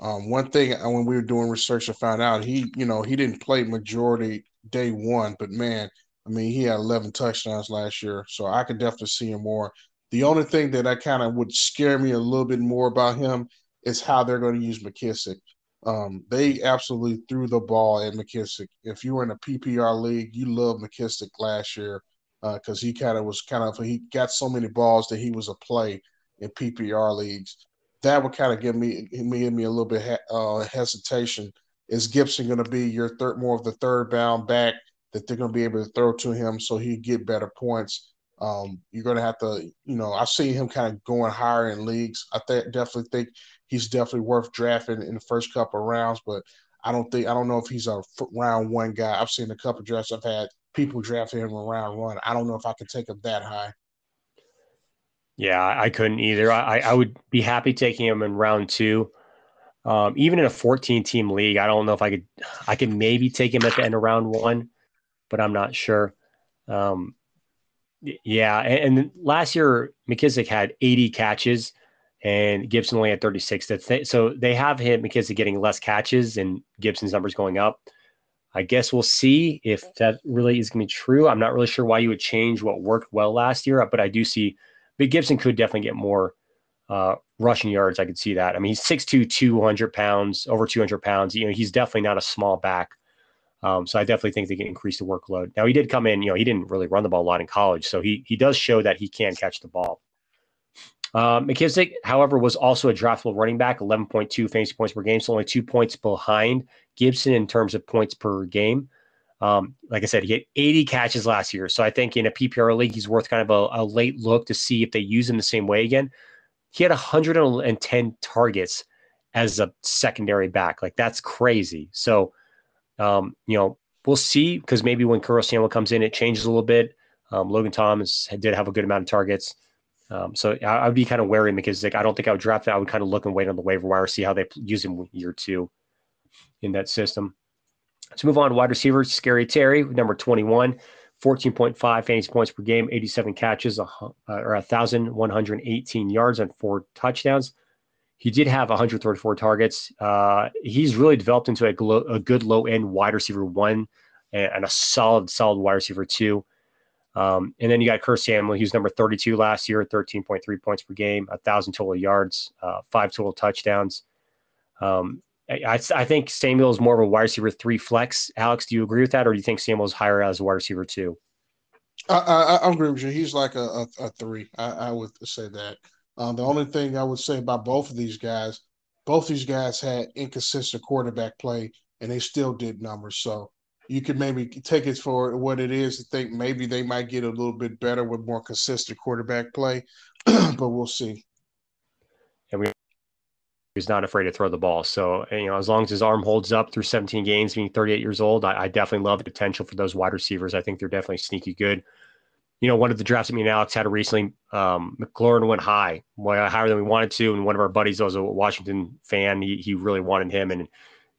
Um, one thing uh, when we were doing research, I found out he, you know, he didn't play majority day one, but man, I mean, he had 11 touchdowns last year, so I could definitely see him more. The only thing that I kind of would scare me a little bit more about him is how they're going to use McKissic. Um, they absolutely threw the ball at McKissic. If you were in a PPR league, you loved McKissic last year because uh, he kind of was kind of he got so many balls that he was a play in PPR leagues that would kind of give me me me a little bit uh, hesitation. Is Gibson going to be your third, more of the third bound back that they're going to be able to throw to him so he get better points? Um, you're going to have to, you know, I've seen him kind of going higher in leagues. I th- definitely think he's definitely worth drafting in the first couple of rounds, but I don't think I don't know if he's a round one guy. I've seen a couple of drafts I've had people drafting him in round one. I don't know if I can take him that high. Yeah, I couldn't either. I, I would be happy taking him in round two. Um, even in a 14 team league, I don't know if I could, I could maybe take him at the end of round one, but I'm not sure. Um, yeah. And, and, last year, McKissic had 80 catches and Gibson only had 36. That's th- so they have hit McKissic getting less catches and Gibson's numbers going up. I guess we'll see if that really is going to be true. I'm not really sure why you would change what worked well last year, but I do see but Gibson could definitely get more uh, rushing yards. I could see that. I mean, he's 6'2", 200 pounds, over 200 pounds. You know, he's definitely not a small back. Um, so I definitely think they can increase the workload. Now he did come in, you know, he didn't really run the ball a lot in college, so he he does show that he can catch the ball. Uh, McKissic, however, was also a draftable running back, 11.2 fantasy points per game, so only two points behind Gibson in terms of points per game. Um, like I said, he had 80 catches last year. So I think in a PPR league, he's worth kind of a, a late look to see if they use him the same way again. He had 110 targets as a secondary back. Like that's crazy. So, um, you know, we'll see because maybe when Curtis Samuel comes in, it changes a little bit. Um, Logan Thomas did have a good amount of targets. Um, so I, would be kind of wary because like I don't think I would draft that. I would kind of look and wait on the waiver wire, see how they use him year two in that system. Let's move on wide receivers. Scary Terry, number 21, 14.5 fantasy points per game, 87 catches, uh, or 1,118 yards and four touchdowns. He did have 134 targets. Uh, he's really developed into a, glo- a good low end wide receiver one and, and, a solid, solid wide receiver two. Um, and then you got Curtis Samuel. He was number 32 last year, 13.3 points per game, 1,000 total yards, uh, five total touchdowns. Um, I, I, think Samuel is more of a wide receiver three flex. Alex, do you agree with that, or do you think Samuel is higher as a wide receiver two? I, I, I agree with you. He's like a, a, a three. I, I, would say that. Um, the only thing I would say about both of these guys, both these guys had inconsistent quarterback play, and they still did numbers. So you could maybe take it for what it is to think maybe they might get a little bit better with more consistent quarterback play, but we'll see. And we he's not afraid to throw the ball. So you know, as long as his arm holds up through 17 games, being 38 years old, I, I definitely love the potential for those wide receivers. I think they're definitely sneaky good. You know, one of the drafts that me and Alex had recently, um, McLaurin went high, higher than we wanted to, and one of our buddies was a Washington fan. He he really wanted him, and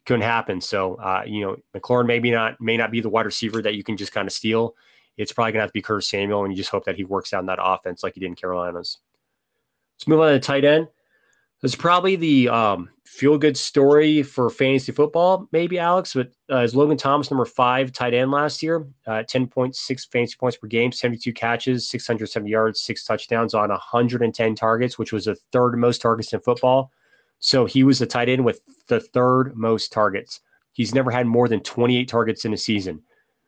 couldn't happen. So, uh, you know, McLaurin maybe not may not be the wide receiver that you can just kind of steal. It's probably gonna have to be Curtis Samuel, and you just hope that he works out in that offense like he did in Carolina's. Let's move on to the tight end. It's probably the um, feel good story for fantasy football, maybe Alex. But uh, is Logan Thomas number five tight end last year? Uh, Ten point six fantasy points per game, seventy two catches, six hundred seventy yards, six touchdowns on hundred and ten targets, which was the third most targets in football. So he was the tight end with the third most targets. He's never had more than 28 targets in a season.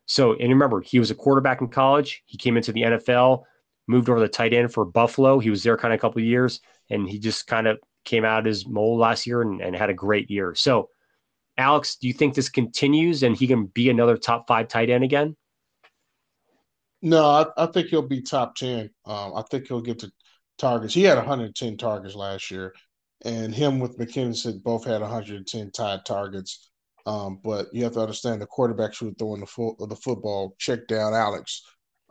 So, and remember, he was a quarterback in college. He came into the NFL, moved over to the tight end for Buffalo. He was there kind of a couple of years, and he just kind of came out his mold last year and, and had a great year. So, Alex, do you think this continues and he can be another top five tight end again? No, I, I think he'll be top 10. Um, I think he'll get to targets. He had 110 targets last year and him with McKinnon both had 110 tied targets. Um, but you have to understand the quarterbacks who are throwing the, full, the football check down Alex.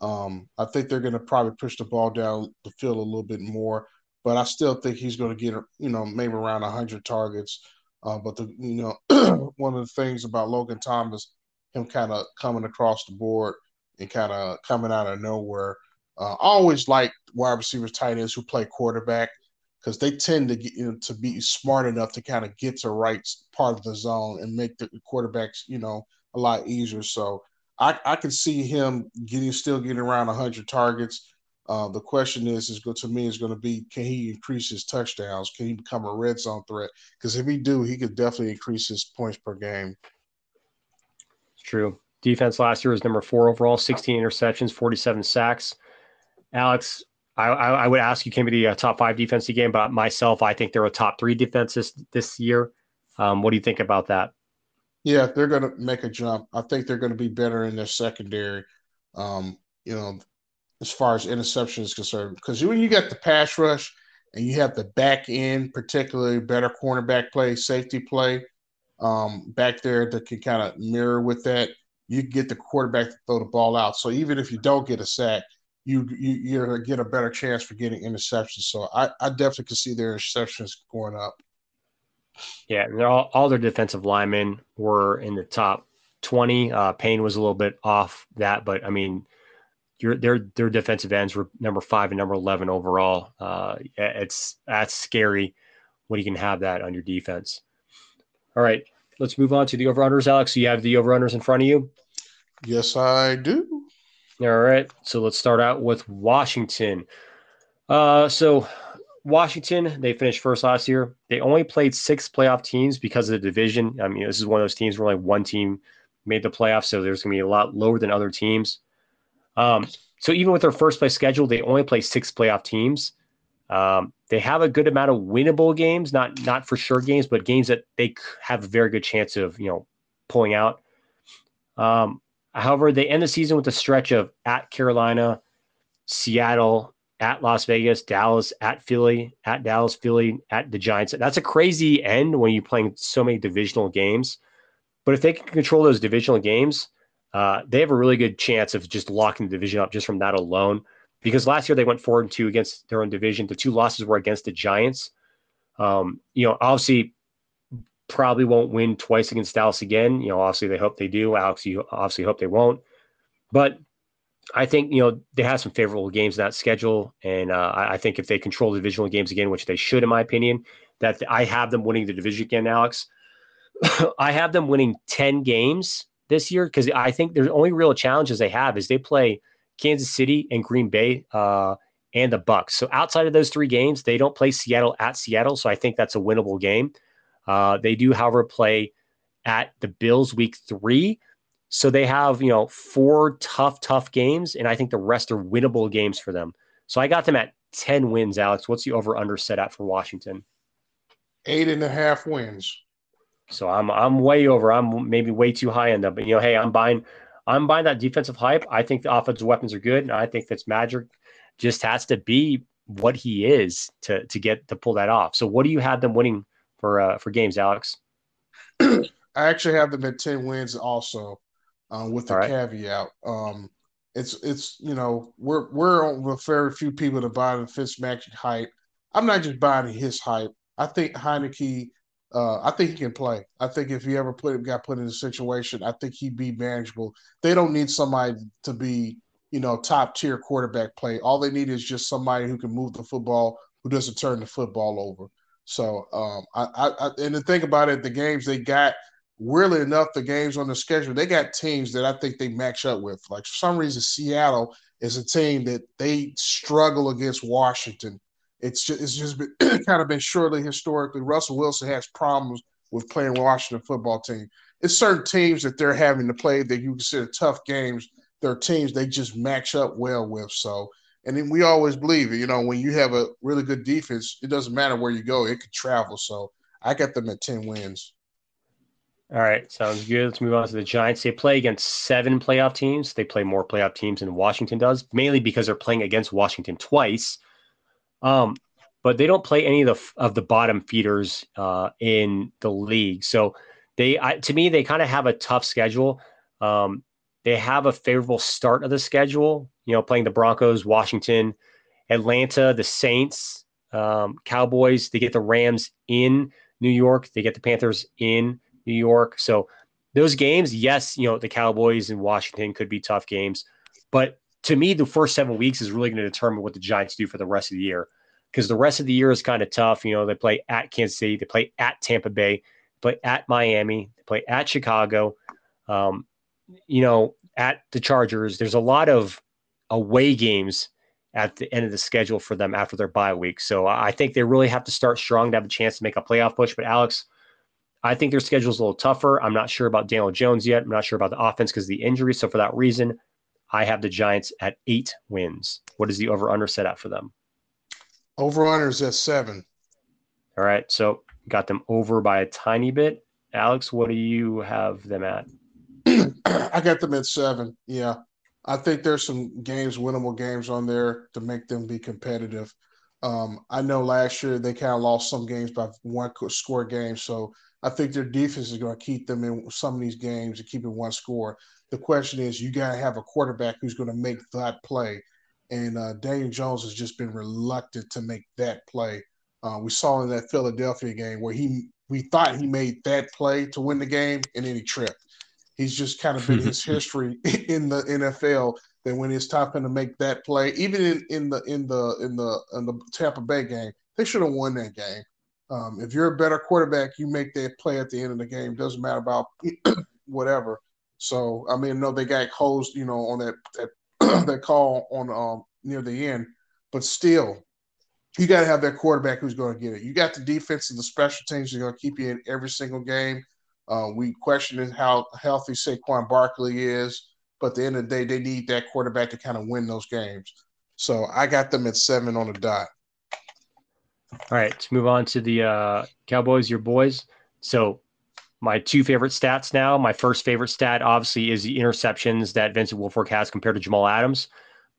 Um, I think they're going to probably push the ball down the field a little bit more, but I still think he's going to get you know maybe around 100 targets. Uh, but the you know one of the things about Logan Thomas, him kind of coming across the board and kind of coming out of nowhere. Uh, I always like wide receivers, tight ends who play quarterback because they tend to get you know, to be smart enough to kind of get to right part of the zone and make the quarterbacks you know a lot easier. So I I can see him getting still getting around 100 targets. Uh, the question is, is good to me is going to be, can he increase his touchdowns? Can he become a red zone threat? Because if he do, he could definitely increase his points per game. It's true. Defense last year was number four overall, 16 interceptions, 47 sacks. Alex, I, I, would ask you, came to the uh, top five defensive game, but myself, I think they're a top three defenses this year. Um, what do you think about that? Yeah, they're going to make a jump. I think they're going to be better in their secondary. Um, you know, as far as interception is concerned, because when you got the pass rush and you have the back end, particularly better cornerback play, safety play, um, back there that can kind of mirror with that, you get the quarterback to throw the ball out. So even if you don't get a sack, you you you get a better chance for getting interceptions. So I, I definitely can see their interceptions going up. Yeah, all, all their defensive linemen were in the top twenty. Uh, Payne was a little bit off that, but I mean, your their their defensive ends were number five and number eleven overall. Uh, it's that's scary when you can have that on your defense. All right, let's move on to the over unders. Alex, you have the over unders in front of you. Yes, I do. All right. So let's start out with Washington. Uh, so Washington, they finished first last year. They only played six playoff teams because of the division. I mean, this is one of those teams where only one team made the playoffs, so there's going to be a lot lower than other teams. Um, so even with their first place schedule, they only play six playoff teams. Um, they have a good amount of winnable games, not not for sure games, but games that they have a very good chance of you know pulling out. Um, However, they end the season with a stretch of at Carolina, Seattle, at Las Vegas, Dallas, at Philly, at Dallas, Philly, at the Giants. That's a crazy end when you're playing so many divisional games. But if they can control those divisional games, uh, they have a really good chance of just locking the division up just from that alone. because last year they went four and two against their own division. The two losses were against the Giants. Um, you know, obviously, probably won't win twice against Dallas again. You know, obviously they hope they do. Alex, you obviously hope they won't. But I think you know they have some favorable games in that schedule, and uh, I think if they control the divisional games again, which they should, in my opinion, that I have them winning the division again, Alex. I have them winning ten games this year because I think the only real challenges they have is they play Kansas City and Green Bay uh, and the Bucs. So outside of those three games, they don't play Seattle at Seattle. So I think that's a winnable game. Uh, they do, however, play at the Bills week three. So they have, you know, four tough, tough games, and I think the rest are winnable games for them. So I got them at 10 wins, Alex. What's the over under set at for Washington? Eight and a half wins. So I'm I'm way over. I'm maybe way too high on them. But you know, hey, I'm buying I'm buying that defensive hype. I think the offensive weapons are good, and I think Fitzmagic just has to be what he is to to get to pull that off. So what do you have them winning for uh, for games, Alex? I actually have them at 10 wins also uh, with the right. caveat. Um, it's it's you know we're we're on with very few people to buy the Fitzmagic hype. I'm not just buying his hype. I think Heinicke. Uh, I think he can play. I think if he ever put got put in a situation, I think he'd be manageable. They don't need somebody to be you know top tier quarterback play. All they need is just somebody who can move the football, who doesn't turn the football over. So um, I, I, I and the thing about it, the games they got weirdly enough, the games on the schedule, they got teams that I think they match up with. Like for some reason, Seattle is a team that they struggle against Washington. It's just it's just been kind of been shortly historically. Russell Wilson has problems with playing Washington football team. It's certain teams that they're having to play that you consider tough games. They're teams they just match up well with. So, and then we always believe it. You know, when you have a really good defense, it doesn't matter where you go; it could travel. So, I got them at ten wins. All right, sounds good. Let's move on to the Giants. They play against seven playoff teams. They play more playoff teams than Washington does, mainly because they're playing against Washington twice. Um, but they don't play any of the of the bottom feeders uh, in the league. So they, I, to me, they kind of have a tough schedule. Um, they have a favorable start of the schedule. You know, playing the Broncos, Washington, Atlanta, the Saints, um, Cowboys. They get the Rams in New York. They get the Panthers in New York. So those games, yes, you know, the Cowboys and Washington could be tough games. But to me, the first seven weeks is really going to determine what the Giants do for the rest of the year. Because the rest of the year is kind of tough. You know, they play at Kansas City, they play at Tampa Bay, play at Miami, they play at Chicago, um, you know, at the Chargers. There's a lot of away games at the end of the schedule for them after their bye week. So I think they really have to start strong to have a chance to make a playoff push. But Alex, I think their schedule is a little tougher. I'm not sure about Daniel Jones yet. I'm not sure about the offense because of the injury. So for that reason, I have the Giants at eight wins. What is the over under set at for them? Over under is at seven. All right. So got them over by a tiny bit. Alex, what do you have them at? I got them at seven. Yeah. I think there's some games, winnable games on there to make them be competitive. Um, I know last year they kind of lost some games by one score game. So I think their defense is going to keep them in some of these games and keep it one score. The question is, you got to have a quarterback who's going to make that play. And uh, Daniel Jones has just been reluctant to make that play. Uh, we saw in that Philadelphia game where he we thought he made that play to win the game, and then he tripped. He's just kind of been his history in the NFL that when it's time to make that play, even in, in the in the in the in the Tampa Bay game, they should have won that game. Um, if you're a better quarterback, you make that play at the end of the game. Doesn't matter about whatever. So I mean, no, they got hosed, you know, on that that that call on um, near the end, but still, you got to have that quarterback who's going to get it. You got the defense and the special teams are going to keep you in every single game. Uh, we question how healthy Saquon Barkley is, but at the end of the day, they need that quarterback to kind of win those games. So I got them at seven on the dot. All right, let's move on to the uh, Cowboys, your boys. So, my two favorite stats now. My first favorite stat, obviously, is the interceptions that Vincent Wilfork has compared to Jamal Adams.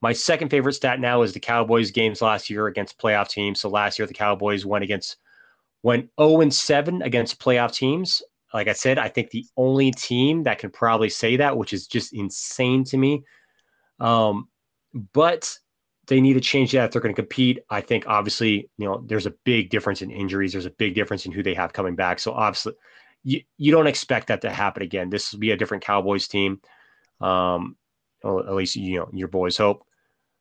My second favorite stat now is the Cowboys games last year against playoff teams. So last year the Cowboys went against went 0 and 7 against playoff teams. Like I said, I think the only team that can probably say that, which is just insane to me. Um, but they need to change that if they're going to compete. I think obviously, you know, there's a big difference in injuries. There's a big difference in who they have coming back. So obviously, you, you don't expect that to happen again. This will be a different Cowboys team. Um, at least you know your boys hope.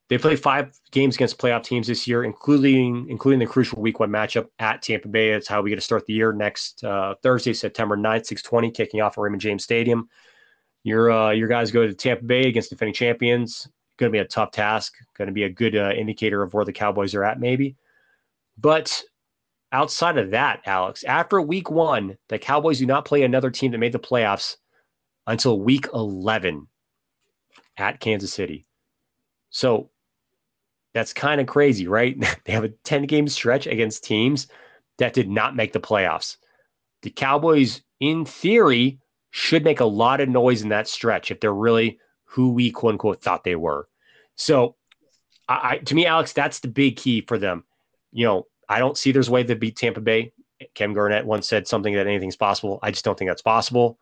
They play five games against playoff teams this year, including including the crucial Week One matchup at Tampa Bay. That's how we get to start the year next uh, Thursday, September 9th, six twenty, kicking off at Raymond James Stadium. Your uh, your guys go to Tampa Bay against defending champions. Going to be a tough task. Going to be a good uh, indicator of where the Cowboys are at, maybe. But outside of that, Alex, after Week One, the Cowboys do not play another team that made the playoffs until Week Eleven at Kansas City. So that's kind of crazy, right? they have a 10 game stretch against teams that did not make the playoffs. The Cowboys, in theory, should make a lot of noise in that stretch if they're really who we quote unquote thought they were. So, I to me, Alex, that's the big key for them. You know, I don't see there's a way to beat Tampa Bay. Kevin Garnett once said something that anything's possible. I just don't think that's possible.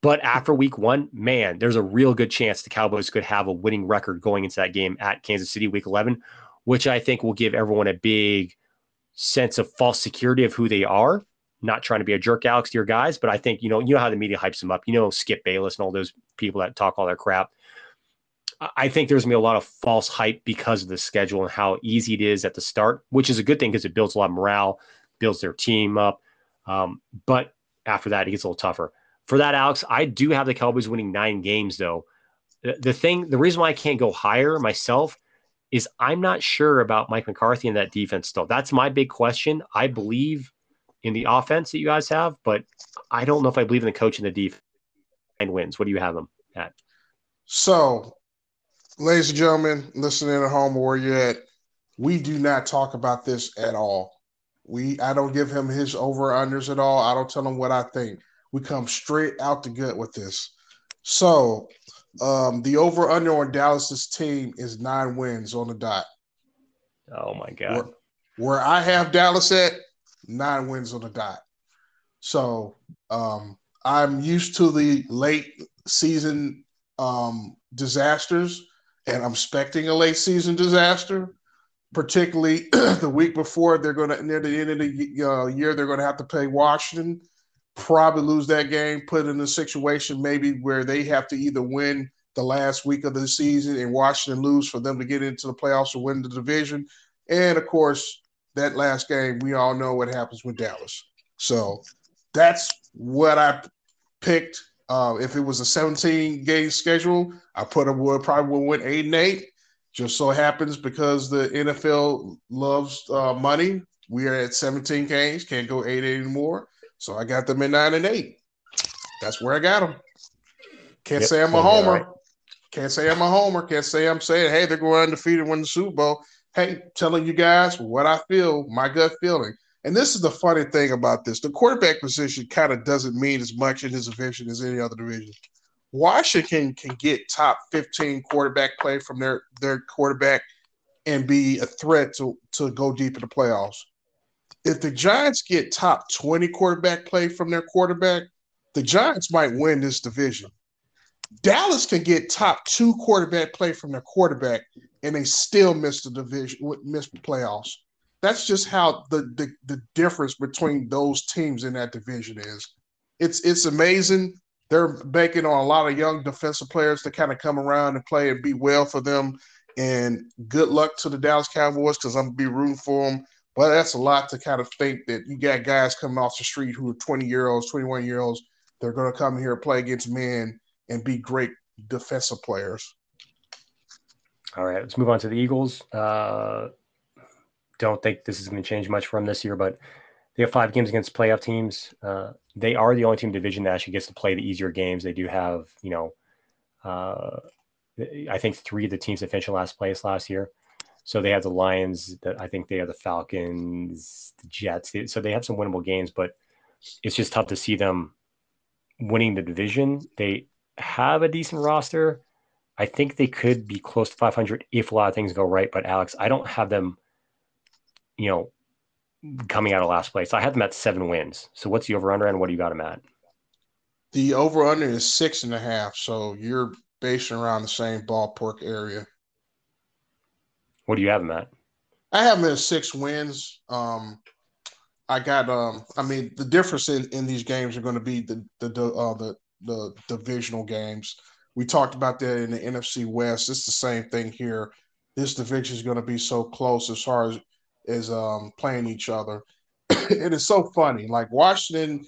But after week one, man, there's a real good chance the Cowboys could have a winning record going into that game at Kansas City week 11, which I think will give everyone a big sense of false security of who they are. Not trying to be a jerk, Alex, to your guys, but I think, you know, you know how the media hypes them up. You know, Skip Bayless and all those people that talk all their crap. I think there's gonna be a lot of false hype because of the schedule and how easy it is at the start, which is a good thing because it builds a lot of morale, builds their team up. Um, but after that, it gets a little tougher for that, Alex, I do have the Cowboys winning nine games, though. The, the thing, the reason why I can't go higher myself is I'm not sure about Mike McCarthy and that defense still. That's my big question. I believe in the offense that you guys have, but I don't know if I believe in the coach and the defense. And wins. What do you have them at? So, ladies and gentlemen, listening at home where you're at, we do not talk about this at all. We I don't give him his over unders at all. I don't tell him what I think. We come straight out the gut with this. So um, the over under on Dallas's team is nine wins on the dot. Oh my god. Where, where I have Dallas at, nine wins on the dot. So um, I'm used to the late season um, disasters, and I'm expecting a late season disaster. Particularly the week before, they're going to near the end of the uh, year, they're going to have to play Washington probably lose that game, put in a situation maybe where they have to either win the last week of the season and Washington lose for them to get into the playoffs or win the division. And of course, that last game, we all know what happens with Dallas. So that's what I picked. Uh, if it was a 17 game schedule, I put them would probably would win eight and eight. Just so happens because the NFL loves uh, money. We are at 17 games, can't go eight anymore. So I got them in nine and eight. That's where I got them. Can't yep, say I'm a homer. Right. Can't say I'm a homer. Can't say I'm saying, hey, they're going undefeated, win the Super Bowl. Hey, telling you guys what I feel, my gut feeling. And this is the funny thing about this: the quarterback position kind of doesn't mean as much in this division as any other division. Washington can get top 15 quarterback play from their their quarterback and be a threat to to go deep in the playoffs if the Giants get top 20 quarterback play from their quarterback, the Giants might win this division. Dallas can get top two quarterback play from their quarterback and they still miss the division, miss the playoffs. That's just how the, the the difference between those teams in that division is. It's it's amazing. They're banking on a lot of young defensive players to kind of come around and play and be well for them. And good luck to the Dallas Cowboys because I'm gonna be rooting for them but that's a lot to kind of think that you got guys coming off the street who are 20 year olds, 21 year olds. They're to come here play against men and be great defensive players. All right, let's move on to the Eagles. Uh, don't think this is going to change much for them this year, but they have five games against playoff teams. Uh, they are the only team division that actually gets to play the easier games. They do have, you know, uh, I think three of the teams that finished in last place last year. So they have the Lions. That I think they have the Falcons, the Jets. So they have some winnable games, but it's just tough to see them winning the division. They have a decent roster. I think they could be close to 500 if a lot of things go right. But Alex, I don't have them, you know, coming out of last place. I have them at seven wins. So what's the over under and what do you got them at? The over under is six and a half. So you're basing around the same ballpark area. What do you have him at? I have them at six wins. Um, I got. Um, I mean, the difference in, in these games are going to be the the the, uh, the the divisional games. We talked about that in the NFC West. It's the same thing here. This division is going to be so close as far as as um, playing each other. it is so funny. Like Washington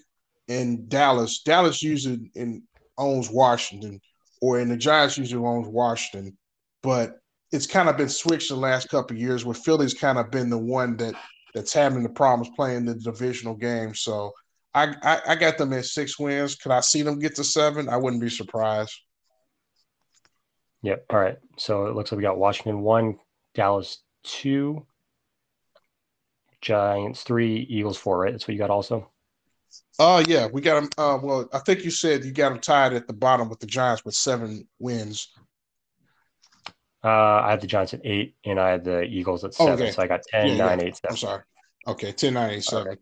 and Dallas. Dallas usually in, owns Washington, or in the Giants usually owns Washington, but it's kind of been switched the last couple years where Philly's kind of been the one that that's having the problems playing the divisional game. So I, I, I got them at six wins. Could I see them get to seven? I wouldn't be surprised. Yep. All right. So it looks like we got Washington one, Dallas two, Giants three, Eagles four. Right. That's what you got also. Oh uh, yeah, we got them. Uh, well, I think you said you got them tied at the bottom with the Giants with seven wins. Uh, I had the Giants at eight, and I had the Eagles at seven. Okay. So I got 10, yeah, 9, yeah. 8, 7. I'm sorry. Okay, 10, 9, 8, 7. Okay.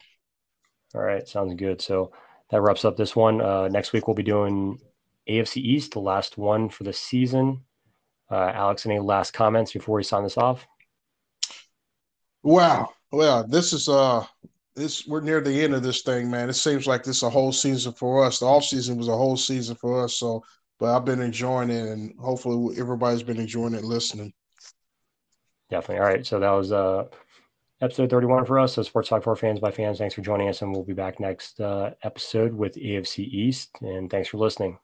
All right, sounds good. So that wraps up this one. Uh, next week we'll be doing AFC East, the last one for the season. Uh, Alex, any last comments before we sign this off? Wow. Well, this is uh this we're near the end of this thing, man. It seems like this is a whole season for us. The off season was a whole season for us. So but I've been enjoying it and hopefully everybody's been enjoying it listening. Definitely. All right. So that was uh episode 31 for us. So Sports Talk for fans by fans. Thanks for joining us. And we'll be back next uh, episode with AFC East. And thanks for listening.